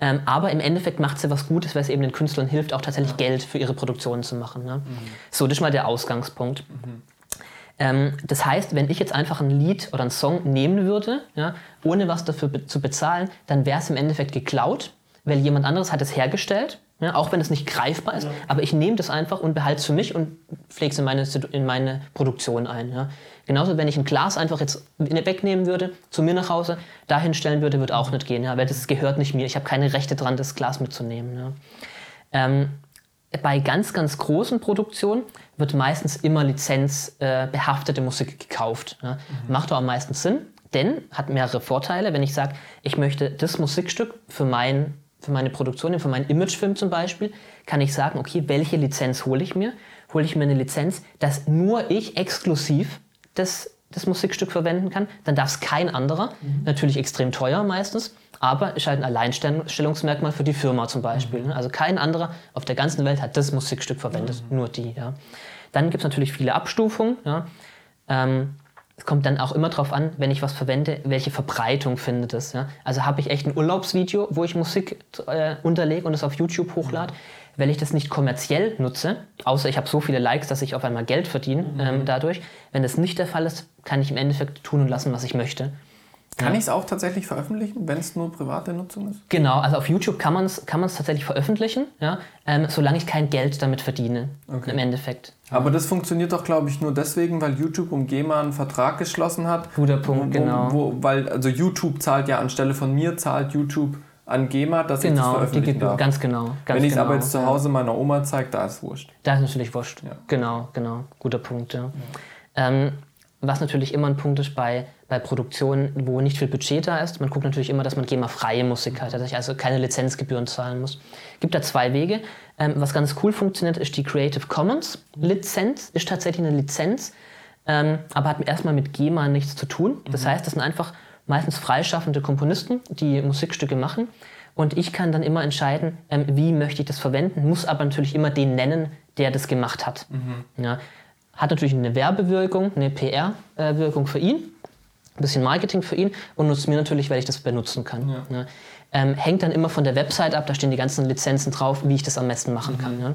Ähm, aber im Endeffekt macht sie was Gutes, weil es eben den Künstlern hilft, auch tatsächlich Geld für ihre Produktionen zu machen. Ne? Mhm. So, das ist mal der Ausgangspunkt. Mhm. Ähm, das heißt, wenn ich jetzt einfach ein Lied oder einen Song nehmen würde, ja, ohne was dafür be zu bezahlen, dann wäre es im Endeffekt geklaut, weil jemand anderes hat es hergestellt, ja, auch wenn es nicht greifbar ist. Ja. Aber ich nehme das einfach und behalte es für mich und pflege es in meine, in meine Produktion ein. Ja. Genauso, wenn ich ein Glas einfach jetzt wegnehmen würde, zu mir nach Hause, dahin stellen würde, wird auch nicht gehen, ja, weil das gehört nicht mir. Ich habe keine Rechte dran, das Glas mitzunehmen. Ähm, bei ganz, ganz großen Produktionen wird meistens immer lizenzbehaftete äh, Musik gekauft. Ja. Mhm. Macht auch am meisten Sinn, denn hat mehrere Vorteile. Wenn ich sage, ich möchte das Musikstück für, mein, für meine Produktion, für meinen Imagefilm zum Beispiel, kann ich sagen, okay, welche Lizenz hole ich mir? Hole ich mir eine Lizenz, dass nur ich exklusiv das, das Musikstück verwenden kann, dann darf es kein anderer. Mhm. Natürlich extrem teuer meistens aber ist halt ein Alleinstellungsmerkmal für die Firma zum Beispiel. Mhm. Also kein anderer auf der ganzen Welt hat das Musikstück verwendet, mhm. nur die. Ja. Dann gibt es natürlich viele Abstufungen. Ja. Ähm, es kommt dann auch immer darauf an, wenn ich was verwende, welche Verbreitung findet es. Ja? Also habe ich echt ein Urlaubsvideo, wo ich Musik äh, unterlege und es auf YouTube hochlade. Mhm. Wenn ich das nicht kommerziell nutze, außer ich habe so viele Likes, dass ich auf einmal Geld verdiene mhm. ähm, dadurch, wenn das nicht der Fall ist, kann ich im Endeffekt tun und lassen, was ich möchte. Kann ich es auch tatsächlich veröffentlichen, wenn es nur private Nutzung ist? Genau, also auf YouTube kann man es kann tatsächlich veröffentlichen, ja, ähm, solange ich kein Geld damit verdiene, okay. im Endeffekt. Aber das funktioniert doch, glaube ich, nur deswegen, weil YouTube um GEMA einen Vertrag geschlossen hat. Guter Punkt, wo, genau. Wo, weil, also YouTube zahlt ja anstelle von mir, zahlt YouTube an GEMA, dass genau, ich das genau, veröffentlichen die darf. Ganz genau. Ganz Wenn ich es genau, aber jetzt zu Hause meiner Oma zeige, da ist es wurscht. Da ist natürlich wurscht. Ja. Genau, genau. Guter Punkt, ja. ja. Ähm, was natürlich immer ein Punkt ist bei, bei Produktionen, wo nicht viel Budget da ist. Man guckt natürlich immer, dass man GEMA-freie Musik hat, dass ich also keine Lizenzgebühren zahlen muss. Gibt da zwei Wege. Ähm, was ganz cool funktioniert, ist die Creative Commons Lizenz. Ist tatsächlich eine Lizenz, ähm, aber hat erstmal mit GEMA nichts zu tun. Das mhm. heißt, das sind einfach meistens freischaffende Komponisten, die Musikstücke machen. Und ich kann dann immer entscheiden, ähm, wie möchte ich das verwenden, muss aber natürlich immer den nennen, der das gemacht hat. Mhm. Ja. Hat natürlich eine Werbewirkung, eine PR-Wirkung für ihn, ein bisschen Marketing für ihn und nutzt mir natürlich, weil ich das benutzen kann. Ja. Ne? Ähm, hängt dann immer von der Website ab, da stehen die ganzen Lizenzen drauf, wie ich das am besten machen mhm. kann. Ne?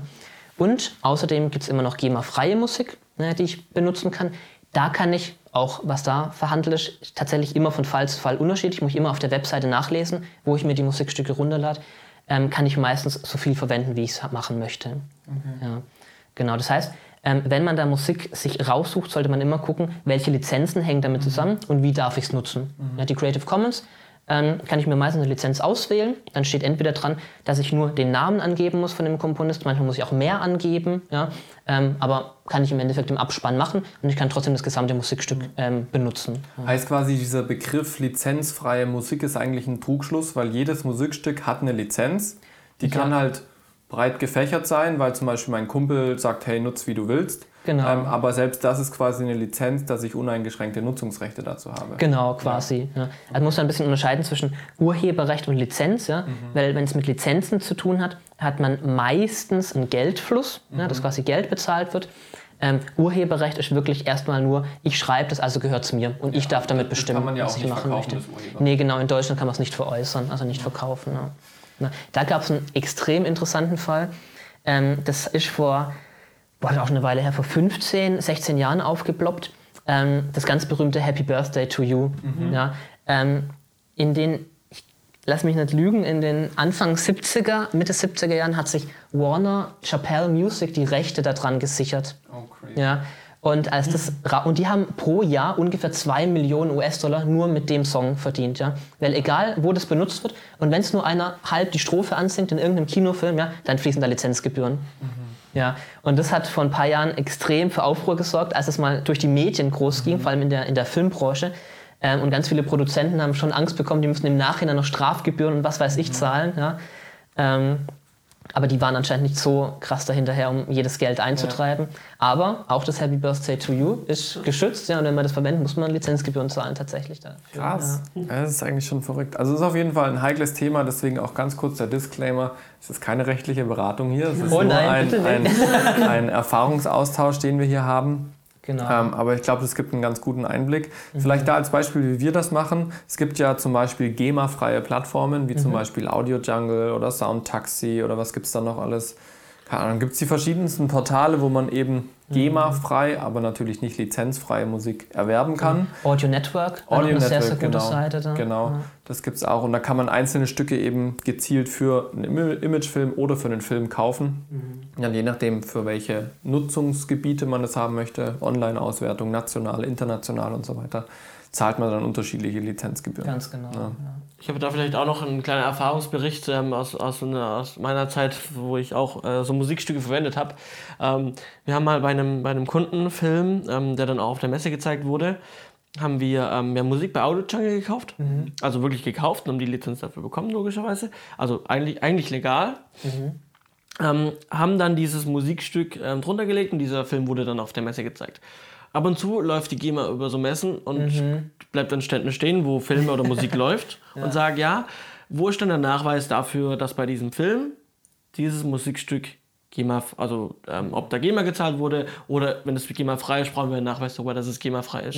Und außerdem gibt es immer noch GEMA-freie Musik, ne, die ich benutzen kann. Da kann ich auch, was da verhandelt ist, tatsächlich immer von Fall zu Fall unterschiedlich. Ich muss immer auf der Webseite nachlesen, wo ich mir die Musikstücke runterlade. Ähm, kann ich meistens so viel verwenden, wie ich es machen möchte. Okay. Ja. Genau, das heißt, ähm, wenn man da Musik sich raussucht, sollte man immer gucken, welche Lizenzen hängen damit mhm. zusammen und wie darf ich es nutzen. Mhm. Ja, die Creative Commons ähm, kann ich mir meistens eine Lizenz auswählen. Dann steht entweder dran, dass ich nur den Namen angeben muss von dem Komponist, manchmal muss ich auch mehr angeben, ja? Ähm, aber kann ich im Endeffekt im Abspann machen und ich kann trotzdem das gesamte Musikstück mhm. ähm, benutzen. Ja. Heißt quasi, dieser Begriff lizenzfreie Musik ist eigentlich ein Trugschluss, weil jedes Musikstück hat eine Lizenz. Die kann ja. halt breit gefächert sein, weil zum Beispiel mein Kumpel sagt, hey, nutz wie du willst. Genau. Ähm, aber selbst das ist quasi eine Lizenz, dass ich uneingeschränkte Nutzungsrechte dazu habe. Genau, quasi. Ja. Also muss man ein bisschen unterscheiden zwischen Urheberrecht und Lizenz, ja? weil wenn es mit Lizenzen zu tun hat, hat man meistens einen Geldfluss, ja, dass quasi Geld bezahlt wird. Ähm, Urheberrecht ist wirklich erstmal nur, ich schreibe das, also gehört es mir und ich darf damit bestimmen, kann man ja was auch ich nicht machen möchte. Nee, genau, in Deutschland kann man es nicht veräußern, also nicht verkaufen. Ja. Da gab es einen extrem interessanten Fall. Ähm, das ist vor, boah, das auch eine Weile her, vor 15, 16 Jahren aufgeploppt. Ähm, das ganz berühmte Happy Birthday to You. Ja, ähm, in den, ich lass mich nicht lügen, in den Anfang 70er, Mitte 70er Jahren hat sich Warner Chappelle Music die Rechte daran gesichert. Oh, crazy. Ja. Und, als das, ra- und die haben pro Jahr ungefähr 2 Millionen US-Dollar nur mit dem Song verdient. Ja? Weil egal, wo das benutzt wird, und wenn es nur einer halb die Strophe ansingt in irgendeinem Kinofilm, ja, dann fließen da Lizenzgebühren. Ja, und das hat vor ein paar Jahren extrem für Aufruhr gesorgt, als es mal durch die Medien groß ging, vor allem in der, in der Filmbranche. Ähm, und ganz viele Produzenten haben schon Angst bekommen, die müssen im Nachhinein noch Strafgebühren und was weiß ich zahlen. Ja? Ähm, aber die waren anscheinend nicht so krass dahinterher, um jedes Geld einzutreiben. Aber auch das Happy Birthday to You ist geschützt. Ja, und wenn man das verwendet, muss man Lizenzgebühren zahlen tatsächlich dafür. Krass. Ja, das ist eigentlich schon verrückt. Also es ist auf jeden Fall ein heikles Thema, deswegen auch ganz kurz der Disclaimer. Es ist keine rechtliche Beratung hier. Es ist Oh nur nein, ein, bitte ein, nicht. ein Erfahrungsaustausch, den wir hier haben. Genau. Ähm, aber ich glaube, es gibt einen ganz guten Einblick. Mhm. Vielleicht da als Beispiel, wie wir das machen. Es gibt ja zum Beispiel GEMA-freie Plattformen, wie Mhm. zum Beispiel Audio Jungle oder Soundtaxi oder was gibt es da noch alles. Keine Ahnung, gibt es die verschiedensten Portale, wo man eben. GEMA-frei, aber natürlich nicht lizenzfreie Musik erwerben kann. Audio Network, Audio eine sehr, sehr Network, gute genau. Seite da. Genau, Ja. das gibt es auch. Und da kann man einzelne Stücke eben gezielt für einen Im- Imagefilm oder für einen Film kaufen. Mhm. Ja, je nachdem, für welche Nutzungsgebiete man das haben möchte, Online-Auswertung, national, international und so weiter, zahlt man dann unterschiedliche Lizenzgebühren. Ganz genau. Ja. Ja. Ich habe da vielleicht auch noch einen kleinen Erfahrungsbericht ähm, aus, aus, einer, aus meiner Zeit, wo ich auch äh, so Musikstücke verwendet habe. Ähm, wir haben mal bei einem, bei einem Kundenfilm, ähm, der dann auch auf der Messe gezeigt wurde, haben wir ähm, mehr Musik bei Audio Jungle gekauft. Also wirklich gekauft und haben die Lizenz dafür bekommen, logischerweise. Also eigentlich, eigentlich legal. Ähm, haben dann dieses Musikstück ähm, drunter gelegt und dieser Film wurde dann auf der Messe gezeigt. Ab und zu läuft die GEMA über so Messen und bleibt an Ständen stehen, wo Filme oder Musik <laughs> läuft und sagt, ja, wo ist denn der Nachweis dafür, dass bei diesem Film dieses Musikstück GEMA, also ähm, ob da GEMA gezahlt wurde oder wenn es GEMA frei ist, brauchen wir einen Nachweis darüber, dass es GEMA frei ist.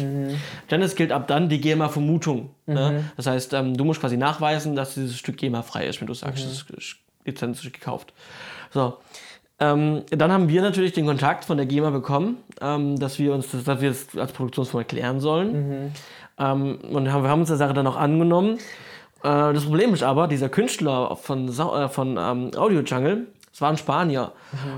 Denn es gilt ab dann die GEMA-Vermutung. Ne? Das heißt, ähm, du musst quasi nachweisen, dass dieses Stück GEMA frei ist, wenn du sagst, es ist Lizenz ist gekauft. So. Ähm, dann haben wir natürlich den Kontakt von der GEMA bekommen, ähm, dass wir uns das, dass wir das als Produktionsfirma klären sollen. Ähm, und haben, wir haben uns der Sache dann auch angenommen. Äh, das Problem ist aber, dieser Künstler von, äh, von ähm, Audio Jungle, es war ein Spanier.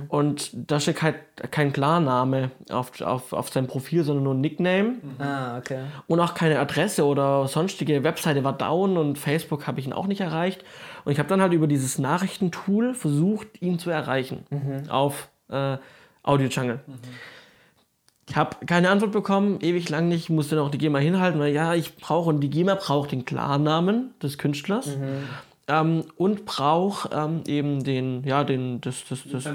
Und da steht kein, kein Klarname auf, auf, auf seinem Profil, sondern nur ein Nickname. Ah, okay. Und auch keine Adresse oder sonstige Webseite war down und Facebook habe ich ihn auch nicht erreicht. Und ich habe dann halt über dieses Nachrichtentool versucht, ihn zu erreichen auf äh, Audio Jungle. Ich habe keine Antwort bekommen, ewig lang nicht, musste dann auch die GEMA hinhalten, weil ja, ich brauche, und die GEMA braucht den Klarnamen des Künstlers ähm, und braucht ähm, eben den, ja, den, das, das, das,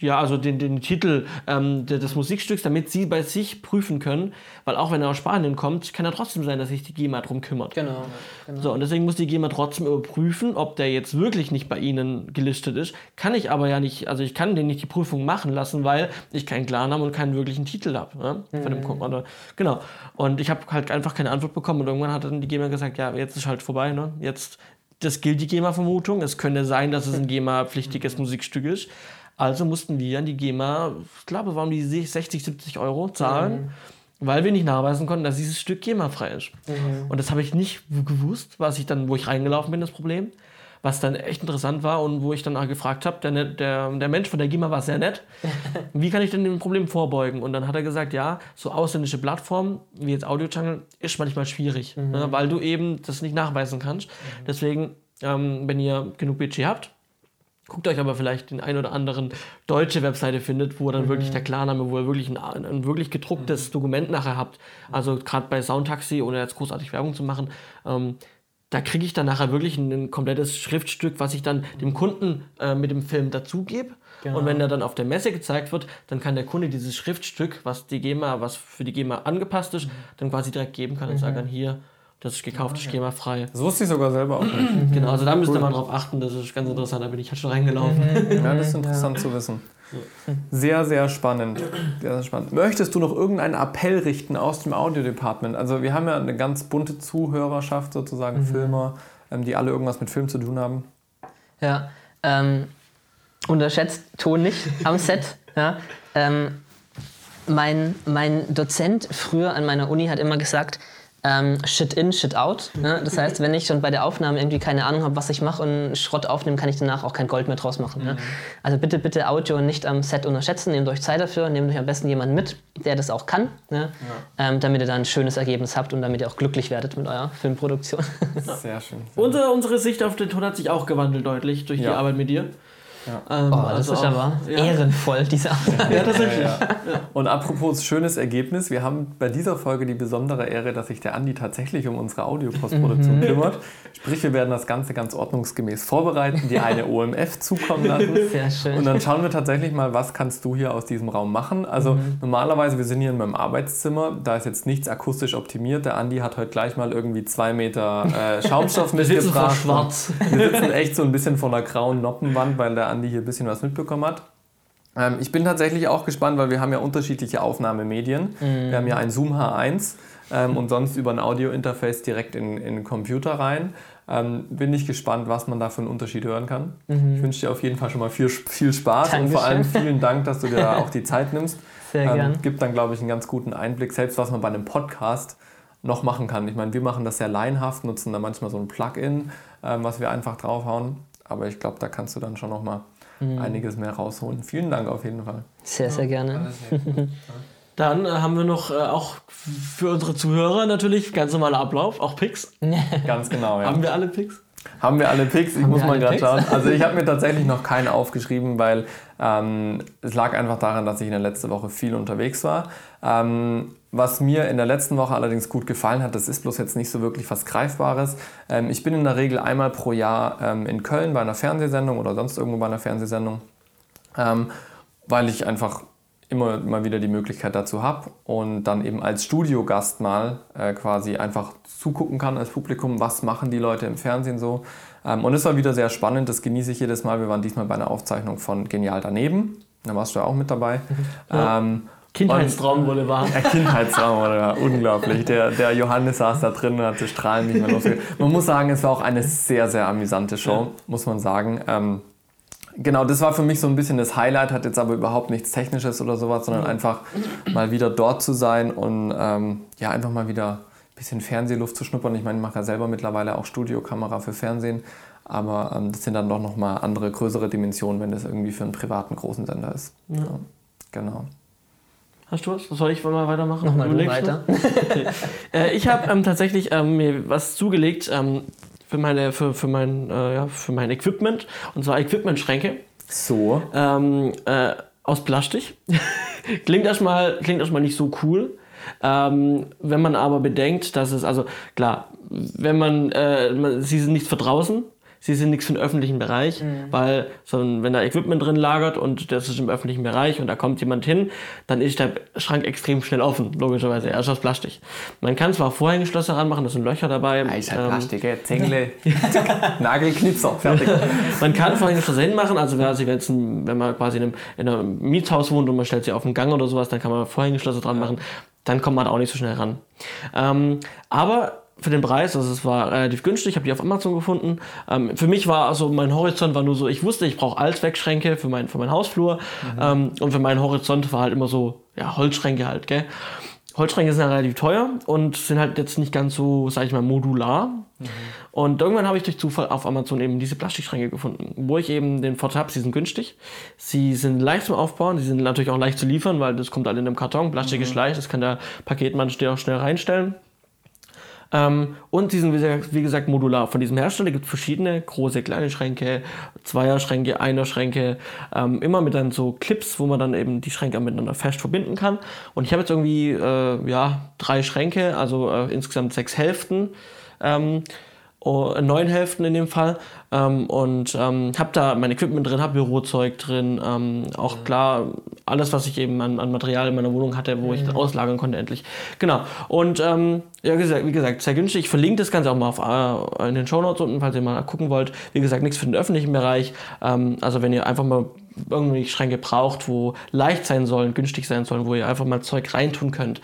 ja, also den, den Titel ähm, de- des Musikstücks, damit sie bei sich prüfen können, weil auch wenn er aus Spanien kommt, kann er trotzdem sein, dass sich die GEMA drum kümmert. Genau. genau. So, und deswegen muss die GEMA trotzdem überprüfen, ob der jetzt wirklich nicht bei Ihnen gelistet ist. Kann ich aber ja nicht, also ich kann den nicht die Prüfung machen lassen, weil ich keinen Klarnamen und keinen wirklichen Titel habe. Ne? Von dem Kunden. Oder, genau. Und ich habe halt einfach keine Antwort bekommen und irgendwann hat dann die GEMA gesagt, ja, jetzt ist halt vorbei, ne? Jetzt, das gilt die GEMA-Vermutung. Es könnte sein, dass es ein GEMA-pflichtiges Musikstück ist. Also mussten wir an die GEMA, ich glaube, waren die 60, 70 Euro zahlen weil wir nicht nachweisen konnten, dass dieses Stück GEMA-frei ist. Und das habe ich nicht gewusst, was ich dann, wo ich reingelaufen bin, das Problem. Was dann echt interessant war und wo ich dann auch gefragt habe, der, net- der, der Mensch von der GEMA war sehr nett, <laughs> wie kann ich denn dem Problem vorbeugen? Und dann hat er gesagt, ja, so ausländische Plattformen wie jetzt Audio Channel ist manchmal schwierig, ne, weil du eben das nicht nachweisen kannst. Deswegen, ähm, wenn ihr genug Budget habt, Guckt euch aber vielleicht den ein oder anderen deutsche Webseite findet, wo dann wirklich der Klarname, wo ihr wirklich ein, ein wirklich gedrucktes Dokument nachher habt. Also gerade bei Soundtaxi, ohne jetzt großartig Werbung zu machen, ähm, da kriege ich dann nachher wirklich ein, ein komplettes Schriftstück, was ich dann dem Kunden äh, mit dem Film dazugebe. Genau. Und wenn er dann auf der Messe gezeigt wird, dann kann der Kunde dieses Schriftstück, was die GEMA, was für die GEMA angepasst ist, dann quasi direkt geben kann und sagen dann hier, das ist gekauft, das ist GEMA frei. Das wusste ich sogar selber auch nicht. Genau, also da müsst ihr mal drauf achten, das ist ganz interessant, da bin ich halt schon reingelaufen. Ja, das ist interessant zu wissen. Sehr, sehr spannend. Sehr, sehr spannend. Möchtest du noch irgendeinen Appell richten aus dem Audio-Department? Also wir haben ja eine ganz bunte Zuhörerschaft sozusagen, Filmer, ähm, die alle irgendwas mit Film zu tun haben. Ja, ähm, unterschätzt Ton nicht am Set. <laughs> Ja. Ähm, mein, mein Dozent früher an meiner Uni hat immer gesagt, ähm, shit in, shit out. Ne? Das heißt, wenn ich schon bei der Aufnahme irgendwie keine Ahnung habe, was ich mache und Schrott aufnehme, kann ich danach auch kein Gold mehr draus machen. Ne? Also bitte, bitte Audio nicht am Set unterschätzen, nehmt euch Zeit dafür, nehmt euch am besten jemanden mit, der das auch kann, ne? ähm, damit ihr dann ein schönes Ergebnis habt und damit ihr auch glücklich werdet mit eurer Filmproduktion. Sehr schön. Unsere, unsere Sicht auf den Ton hat sich auch gewandelt deutlich durch die Ja. Arbeit mit dir. Ja. Ähm, Oh, das also ist auch- aber ja. ehrenvoll, diese Arbeit. Ja, tatsächlich. Ja, ja. Und apropos schönes Ergebnis, wir haben bei dieser Folge die besondere Ehre, dass sich der Andi tatsächlich um unsere Audiopostproduktion kümmert. Sprich, wir werden das Ganze ganz ordnungsgemäß vorbereiten, dir eine OMF zukommen lassen. <laughs> Sehr schön. Und dann schauen wir tatsächlich mal, was kannst du hier aus diesem Raum machen. Also normalerweise, wir sind hier in meinem Arbeitszimmer, da ist jetzt nichts akustisch optimiert. Der Andi hat heute gleich mal irgendwie zwei Meter äh, Schaumstoff <laughs> Wir sitzen vor mitgebracht. schwarz. Wir sitzen echt so ein bisschen vor einer grauen Noppenwand, weil der Andi hier ein bisschen was mitbekommen hat. Ähm, ich bin tatsächlich auch gespannt, weil wir haben ja unterschiedliche Aufnahmemedien. Wir haben ja ein Zoom H1 ähm, und sonst über ein Audio-Interface direkt in, in den Computer rein. Ähm, bin ich gespannt, was man da für einen Unterschied hören kann. Ich wünsche dir auf jeden Fall schon mal viel, viel Spaß und Dankeschön. vor allem vielen Dank, dass du dir da <laughs> auch die Zeit nimmst. Sehr gern. gibt dann, glaube ich, einen ganz guten Einblick, selbst was man bei einem Podcast noch machen kann. Ich meine, wir machen das sehr laienhaft, nutzen da manchmal so ein Plugin, ähm, was wir einfach draufhauen. Aber ich glaube, da kannst du dann schon noch mal Mhm. einiges mehr rausholen. Vielen Dank auf jeden Fall. Sehr, sehr gerne. <laughs> Dann äh, haben wir noch äh, auch für unsere Zuhörer natürlich ganz normaler Ablauf, auch Picks. <laughs> Ganz genau, ja. Haben wir alle Picks? Haben wir alle Picks? Ich muss wir mal gerade schauen. Also ich habe mir <laughs> tatsächlich noch keinen aufgeschrieben, weil ähm, es lag einfach daran, dass ich in der letzten Woche viel unterwegs war. Ähm, was mir in der letzten Woche allerdings gut gefallen hat, das ist bloß jetzt nicht so wirklich was Greifbares. Ähm, ich bin in der Regel einmal pro Jahr ähm, in Köln bei einer Fernsehsendung oder sonst irgendwo bei einer Fernsehsendung, ähm, weil ich einfach immer mal wieder die Möglichkeit dazu habe und dann eben als Studiogast mal äh, quasi einfach zugucken kann als Publikum, was machen die Leute im Fernsehen so. Und es war wieder sehr spannend, das genieße ich jedes Mal. Wir waren diesmal bei einer Aufzeichnung von Genial daneben, da warst du ja auch mit dabei. <laughs> Ähm, <laughs> Kindheitstraum wurde wahr. der Kindheitstraum war ja unglaublich. Der, der Johannes saß da drin und hatte Strahlen nicht mehr losgegeben. Man muss sagen, es war auch eine sehr, sehr amüsante Show, muss man sagen. Ähm, genau, das war für mich so ein bisschen das Highlight, hat jetzt aber überhaupt nichts Technisches oder sowas, sondern einfach mal wieder dort zu sein und ähm, ja, einfach mal wieder ein bisschen Fernsehluft zu schnuppern. Ich meine, ich mache ja selber mittlerweile auch Studiokamera für Fernsehen, aber ähm, das sind dann doch nochmal andere, größere Dimensionen, wenn das irgendwie für einen privaten großen Sender ist. Ja. Genau. Hast du was? Soll ich mal weitermachen? Nochmal du weiter. Okay. <laughs> Äh, ich habe ähm, tatsächlich ähm, mir was zugelegt ähm, für, meine, für, für, mein, äh, ja, für mein Equipment. Und zwar Equipmentschränke So. ähm, äh, aus Plastik. <laughs> klingt, erstmal, klingt erstmal nicht so cool. Ähm, wenn man aber bedenkt, dass es, also klar, wenn man, äh, man sie sind nichts für draußen, sie sind nichts für den öffentlichen Bereich, weil so, wenn da Equipment drin lagert und das ist im öffentlichen Bereich und da kommt jemand hin, dann ist der Schrank extrem schnell offen, logischerweise. Er ist aus Plastik. Man kann zwar Vorhängeschlösser ranmachen, da sind Löcher dabei. Ah, ist halt ähm, Plastik, ey. <laughs> Zengle, <laughs> Nagelknipser, fertig. man kann Vorhängeschlösser hinmachen, also wenn, also wenn, jetzt ein, wenn man quasi in einem, in einem Mietshaus wohnt und man stellt sie auf den Gang oder sowas, dann kann man Vorhängeschlösser dran machen, dann kommt man auch nicht so schnell ran. Ähm, aber für den Preis, also es war relativ günstig, ich habe die auf Amazon gefunden. Ähm, für mich war also mein Horizont war nur so, ich wusste, ich brauche Allzweckschränke für, mein, für meinen Hausflur ähm, und für meinen Horizont war halt immer so, ja, Holzschränke halt, gell. Holzschränke sind ja relativ teuer und sind halt jetzt nicht ganz so, sag ich mal, modular. Und irgendwann habe ich durch Zufall auf Amazon eben diese Plastikschränke gefunden, wo ich eben den Vorteil habe, sie sind günstig, sie sind leicht zum Aufbauen, sie sind natürlich auch leicht zu liefern, weil das kommt halt in einem Karton, Plastik ist leicht, das kann der Paketmann auch schnell reinstellen. Ähm, und die sind, wie gesagt, modular. Von diesem Hersteller gibt es verschiedene große, kleine Schränke, Zweierschränke, Einer-Schränke, ähm, immer mit dann so Clips, wo man dann eben die Schränke miteinander fest verbinden kann. Und ich habe jetzt irgendwie äh, ja, drei Schränke, also äh, insgesamt sechs Hälften. Ähm, neun Hälften in dem Fall. Ähm, und ähm, habe da mein Equipment drin, habe Bürozeug drin, ähm, auch klar alles, was ich eben an, an Material in meiner Wohnung hatte, wo ich das auslagern konnte endlich. Genau. Und ähm, ja, gesagt, wie gesagt, sehr günstig. Ich verlinke das Ganze auch mal auf, äh, in den Shownotes unten, falls ihr mal gucken wollt. Wie gesagt, nichts für den öffentlichen Bereich. Ähm, also wenn ihr einfach mal irgendwie Schränke braucht, wo leicht sein sollen, günstig sein sollen, wo ihr einfach mal Zeug reintun könnt,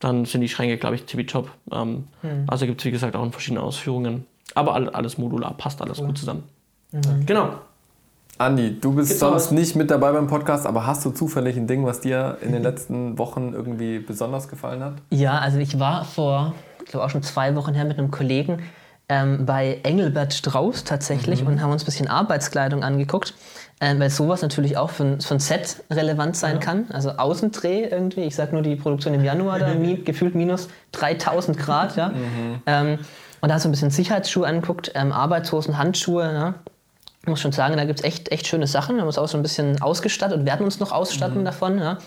dann sind die Schränke, glaube ich, tippitopp. Ähm, Also gibt es, wie gesagt, auch in verschiedenen Ausführungen. Aber all- alles modular, passt alles gut zusammen. Genau. Andi, du bist Gibt's sonst was? nicht mit dabei beim Podcast, aber hast du zufällig ein Ding, was dir in den letzten Wochen irgendwie besonders gefallen hat? Ja, also ich war vor, ich glaube auch schon zwei Wochen her mit einem Kollegen ähm, bei Engelbert Strauß tatsächlich und haben uns ein bisschen Arbeitskleidung angeguckt, ähm, weil sowas natürlich auch für ein, für ein Set relevant sein kann. Also Außendreh irgendwie, ich sag nur die Produktion im Januar, da <laughs> mi gefühlt minus 3000 Grad, ja. Ähm, und da du ein bisschen Sicherheitsschuhe angeguckt, ähm, Arbeitshosen, Handschuhe, ja. Ich muss schon sagen, da gibt es echt, echt schöne Sachen. Wir haben uns auch so ein bisschen ausgestattet und werden uns noch ausstatten davon. Ja.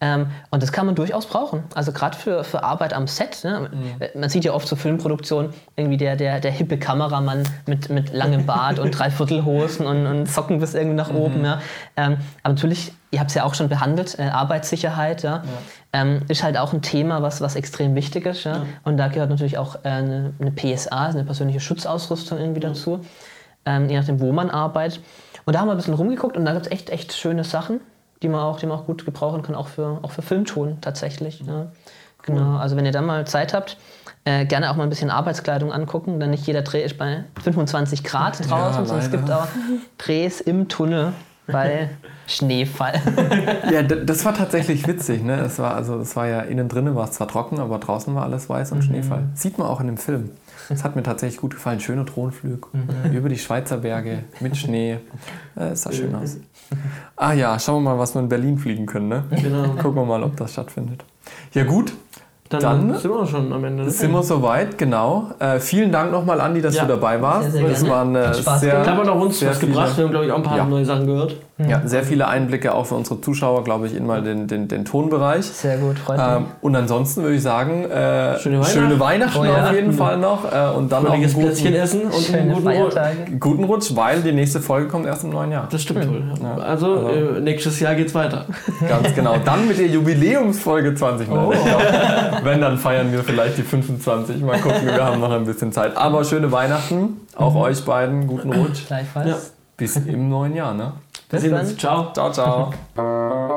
Ähm, und das kann man durchaus brauchen. Also gerade für, für Arbeit am Set. Ne? Man sieht ja oft so Filmproduktionen, irgendwie der, der, der hippe Kameramann mit, mit langem Bart und <laughs> Dreiviertelhosen und, und Socken bis irgendwie nach oben. Ja? Ähm, aber natürlich, ihr habt es ja auch schon behandelt, äh, Arbeitssicherheit. Ja? Ähm, ist halt auch ein Thema, was, was extrem wichtig ist. Ja? Und da gehört natürlich auch äh, eine, eine PSA, also eine persönliche Schutzausrüstung irgendwie dazu ähm, je nachdem, wo man arbeitet. Und da haben wir ein bisschen rumgeguckt und da gibt es echt, echt schöne Sachen, die man auch, die man auch gut gebrauchen kann, auch für, auch für Filmton tatsächlich. Ja. Genau, also wenn ihr dann mal Zeit habt, äh, gerne auch mal ein bisschen Arbeitskleidung angucken, denn nicht jeder Dreh ist bei 25 Grad <laughs> draußen, sondern es gibt auch Drehs im Tunnel bei <laughs> Schneefall. <laughs> Ja, das war tatsächlich witzig. Ne? Es war, also, es war ja innen drinnen war es zwar trocken, aber draußen war alles weiß und Schneefall. Sieht man auch in dem Film. Das hat mir tatsächlich gut gefallen. Schöner Drohnenflug über die Schweizer Berge mit Schnee. Äh, <laughs> Es sah schön aus. <laughs> Ah ja, schauen wir mal, was wir in Berlin fliegen können. Ne? Genau. Gucken wir mal, ob das stattfindet. Ja gut, Dann, Dann sind wir schon am Ende. ne? sind wir soweit, genau. Äh, vielen Dank nochmal, Andi, dass Ja. du dabei warst. Sehr, sehr das gerne. waren äh, Hat Spaß sehr, gemacht. Ich habe auch uns sehr was viele- gebracht. Wir haben, glaube ich, auch ein paar Ja. neue Sachen gehört. Ja, sehr viele Einblicke auch für unsere Zuschauer, glaube ich, in mal den, den, den Tonbereich. Sehr gut, freut mich. Ähm, und ansonsten würde ich sagen, äh, Schöne Weihnachten. schöne Weihnachten Oh ja. auf jeden Fall noch. Äh, und dann auch einen Fröhliches Plätzchen guten, essen und einen guten Rutsch. Guten Rutsch, weil die nächste Folge kommt erst im neuen Jahr. Das stimmt wohl. Ja. Ja. Also, Also- äh, nächstes Jahr geht's weiter. <laughs> Ganz genau. Dann mit der Jubiläumsfolge 20. Oh. Glaub, wenn, dann feiern wir vielleicht die 25. Mal gucken, wir haben noch ein bisschen Zeit. Aber schöne Weihnachten. Auch Mhm. euch beiden. Guten Rutsch. Gleichfalls. Ja. Bis im neuen Jahr. Ne? Wir Bis sehen dann. uns. Ciao. Ciao, ciao. <laughs>